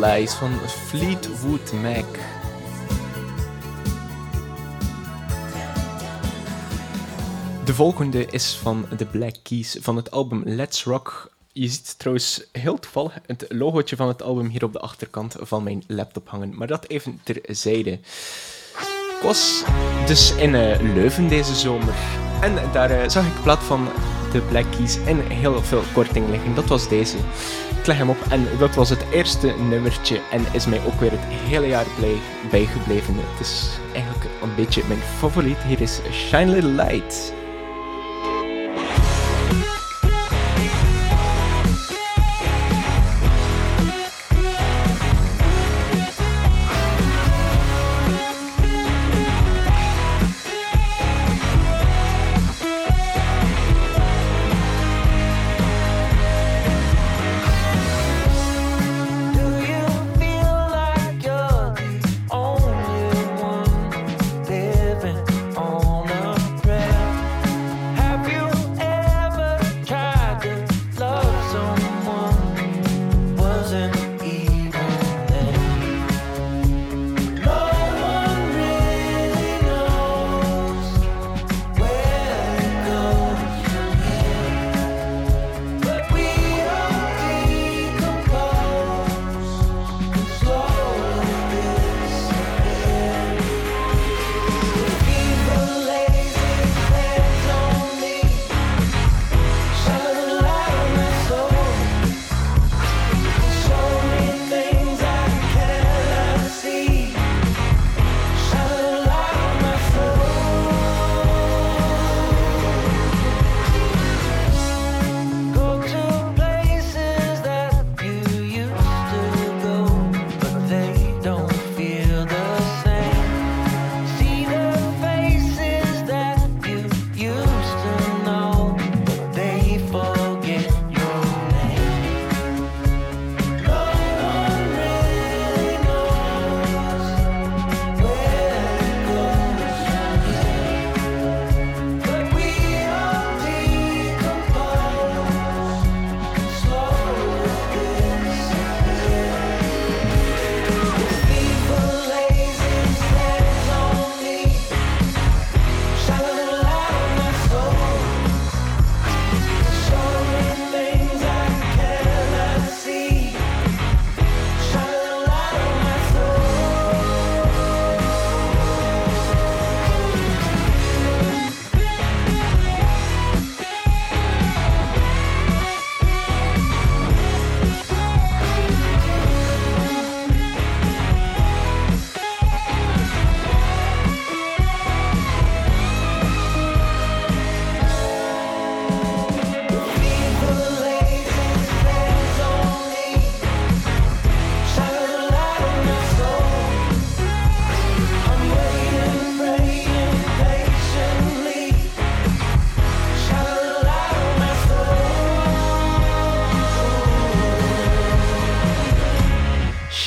Van Fleetwood Mac. De volgende is van The Black Keys van het album Let's Rock. Je ziet trouwens heel toevallig het logootje van het album hier op de achterkant van mijn laptop hangen. Maar dat even terzijde. Ik was dus in eh, Leuven deze zomer. En daar eh, zag ik plaat van The Black Keys in heel veel korting liggen. Dat was deze. Ik leg hem op en dat was het eerste nummertje. En is mij ook weer het hele jaar blij bijgebleven. Het is eigenlijk een beetje mijn favoriet. Hier is Shine Little Light.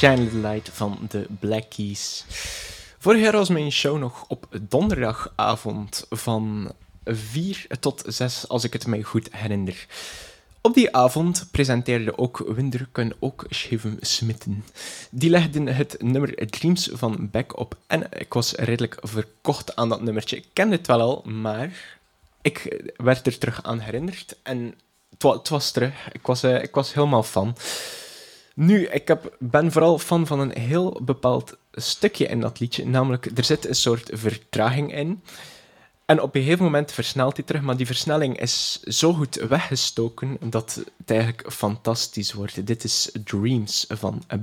Shine Light van de Black Keys. Vorig jaar was mijn show nog op donderdagavond van 4 tot 6, als ik het mij goed herinner. Op die avond presenteerde ook Winder kan ook Scheven smitten. Die legden het nummer Dreams van Beck op en ik was redelijk verkocht aan dat nummertje. Ik kende het wel al, maar ik werd er terug aan herinnerd en het was terug. Ik was, eh, ik was helemaal fan. Nu, ik heb, ben vooral fan van een heel bepaald stukje in dat liedje. Namelijk, er zit een soort vertraging in. En op een gegeven moment versnelt hij terug, maar die versnelling is zo goed weggestoken dat het eigenlijk fantastisch wordt. Dit is Dreams van A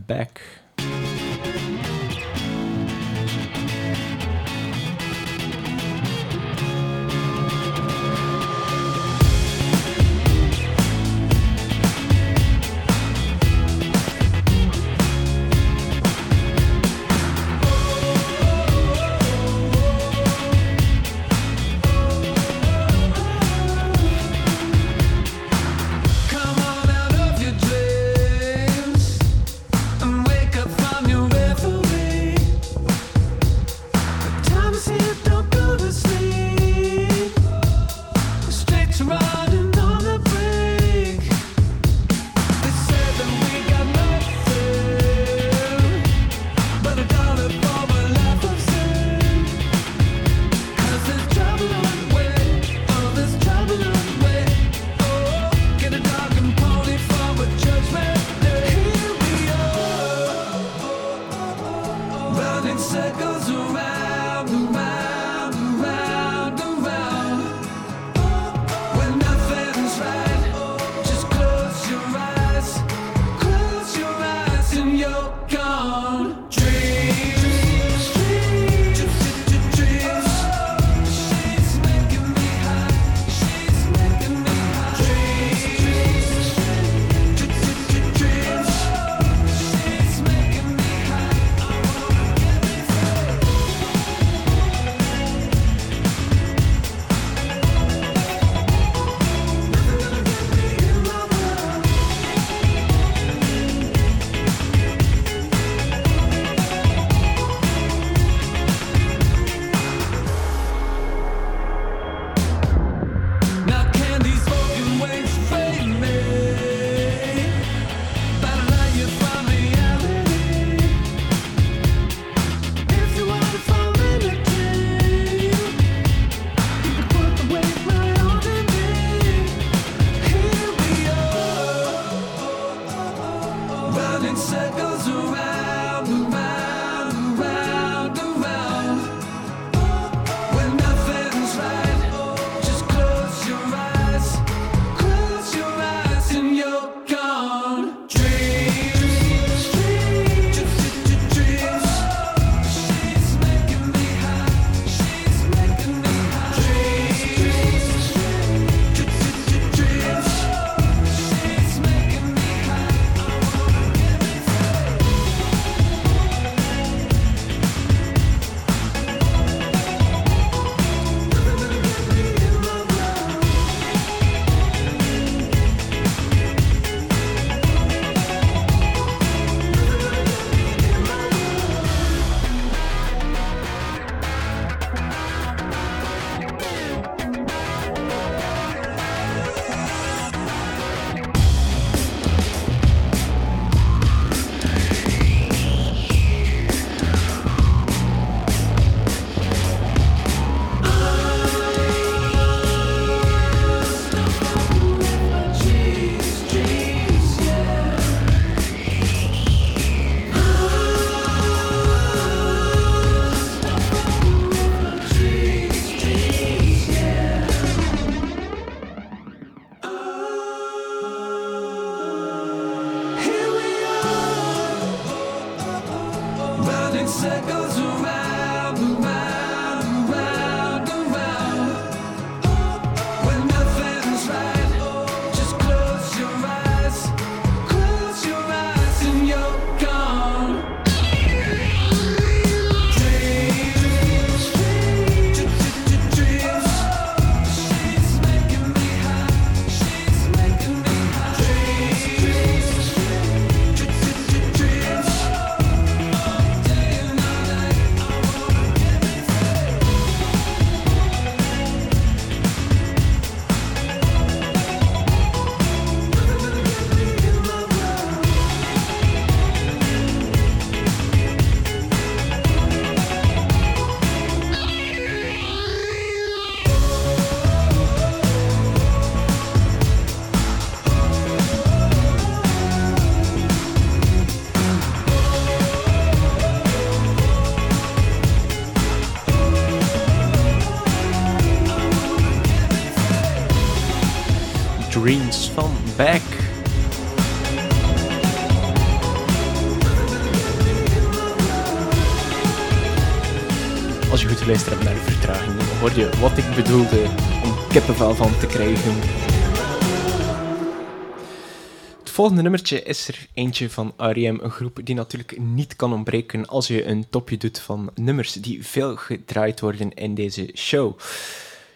Het volgende nummertje is er eentje van R.E.M., een groep die natuurlijk niet kan ontbreken als je een topje doet van nummers die veel gedraaid worden in deze show.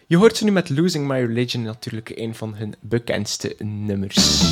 Je hoort ze nu met Losing My Religion, natuurlijk een van hun bekendste nummers.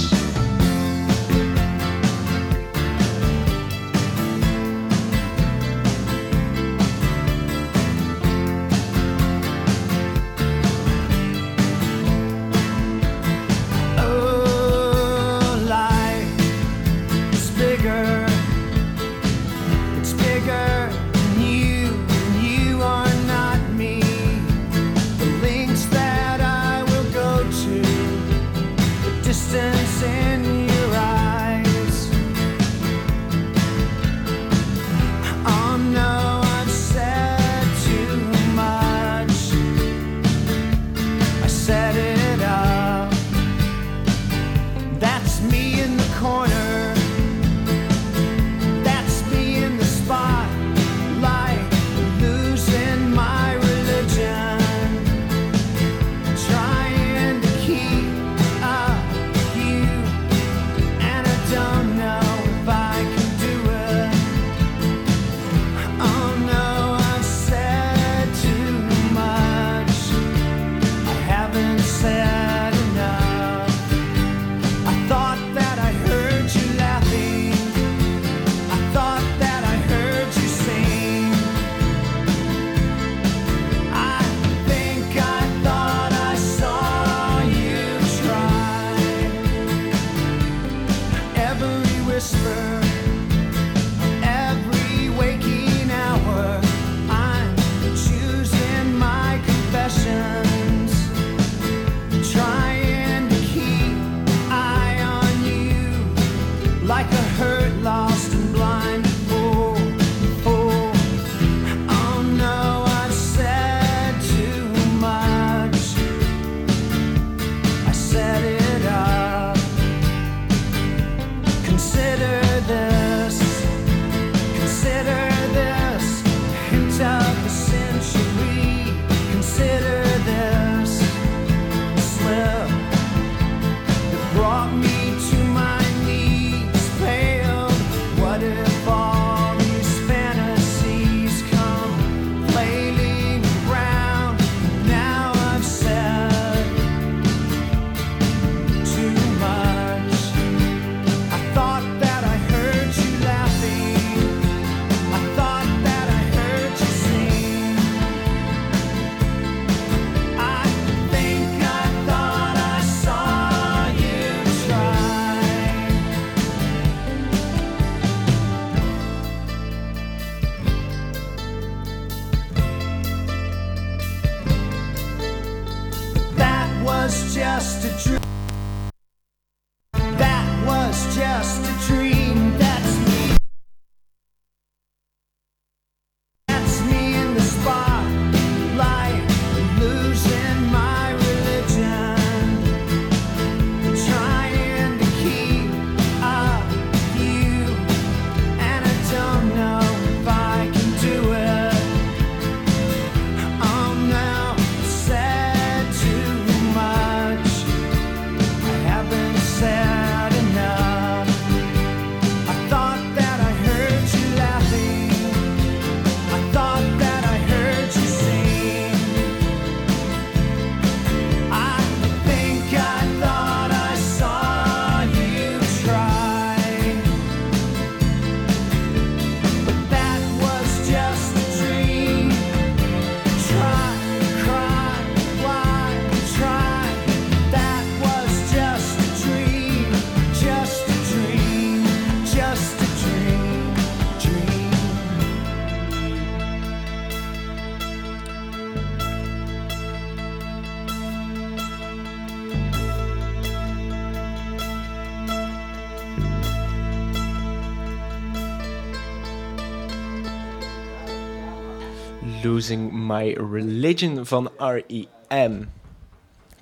My Religion van R.E.M.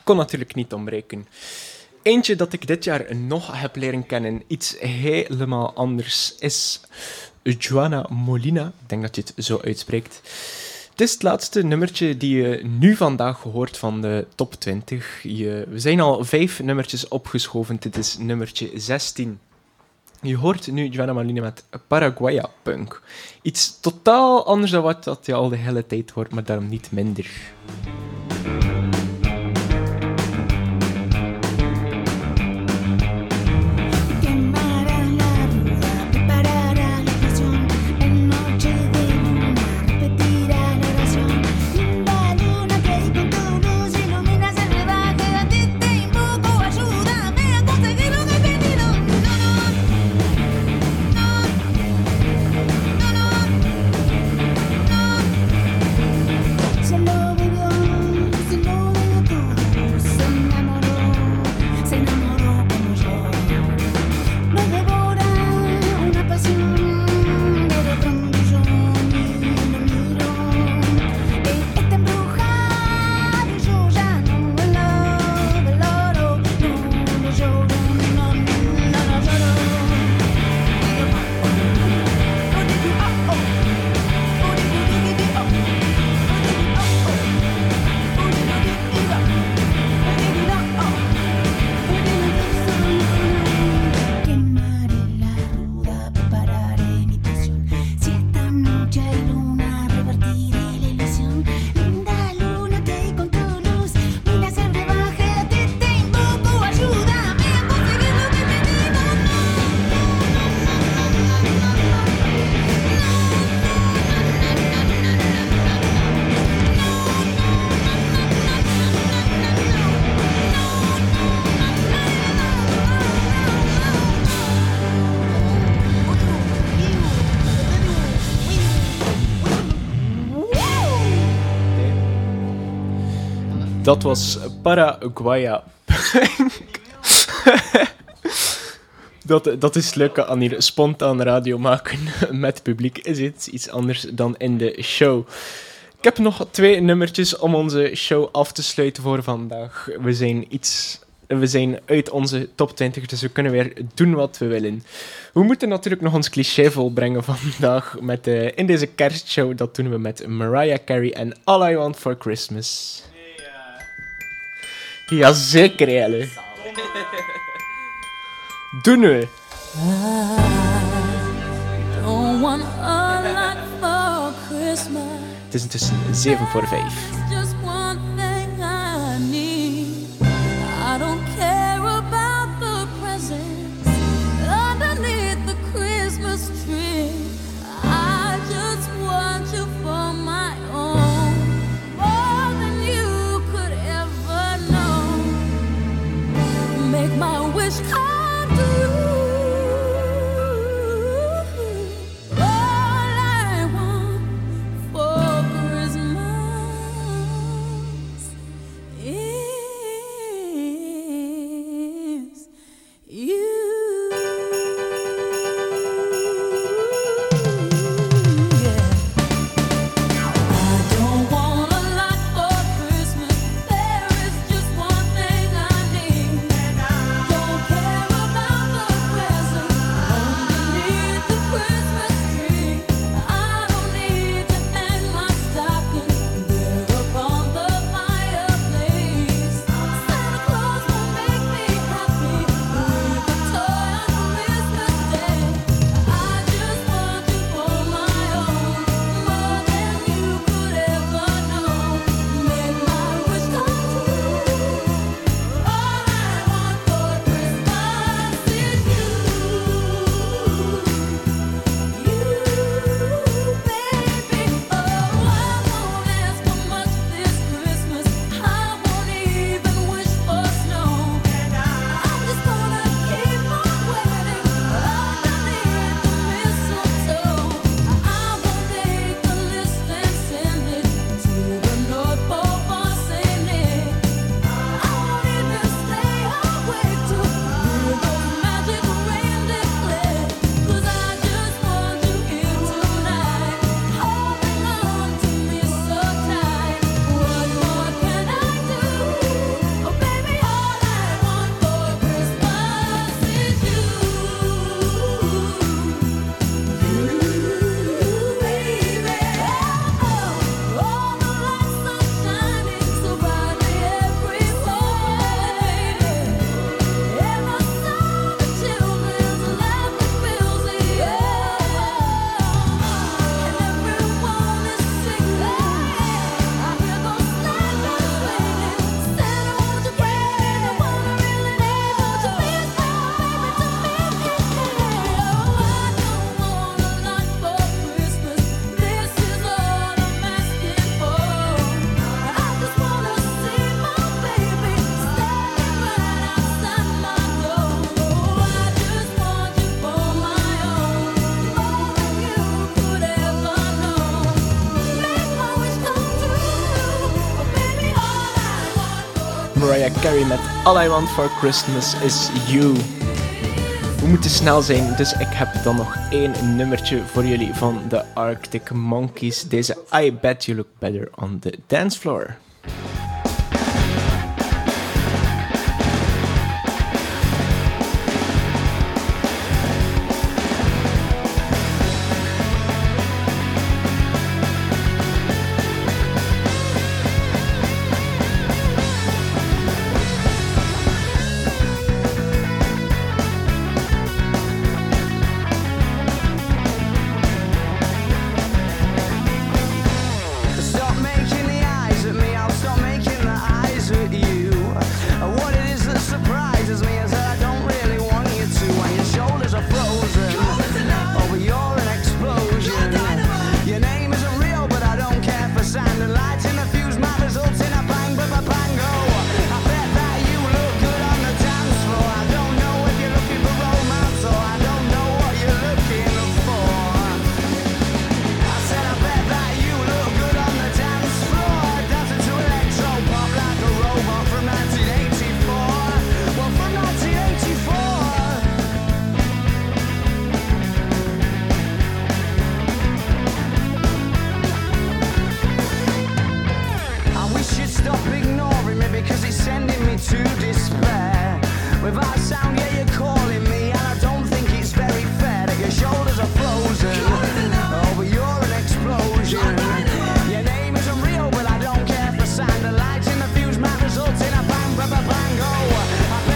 Kon natuurlijk niet ontbreken. Eentje dat ik dit jaar nog heb leren kennen, iets helemaal anders, is Joana Molina. Ik denk dat je het zo uitspreekt. Het is het laatste nummertje die je nu vandaag hoort van de top 20. Je, we zijn al vijf nummertjes opgeschoven. Dit is nummertje 16. Je hoort nu Joanna Molina met Paraguaya Punk. Iets totaal anders dan wat dat je al de hele tijd hoort, maar daarom niet minder. Dat was Paraguaya *laughs* dat, dat is het leuke aan hier spontaan radio maken met publiek. Is het iets anders dan in de show. Ik heb nog twee nummertjes om onze show af te sluiten voor vandaag. We zijn iets... We zijn uit onze top 20, dus we kunnen weer doen wat we willen. We moeten natuurlijk nog ons cliché volbrengen vandaag met, eh, in deze kerstshow. Dat doen we met Mariah Carey en All I Want For Christmas. Jazeker, Jelle. For Christmas. Het is intussen 7 voor 5. Carey met All I Want For Christmas Is You. We moeten snel zijn, dus ik heb dan nog één nummertje voor jullie van de Arctic Monkeys. Deze I Bet You Look Better on the Dance Floor.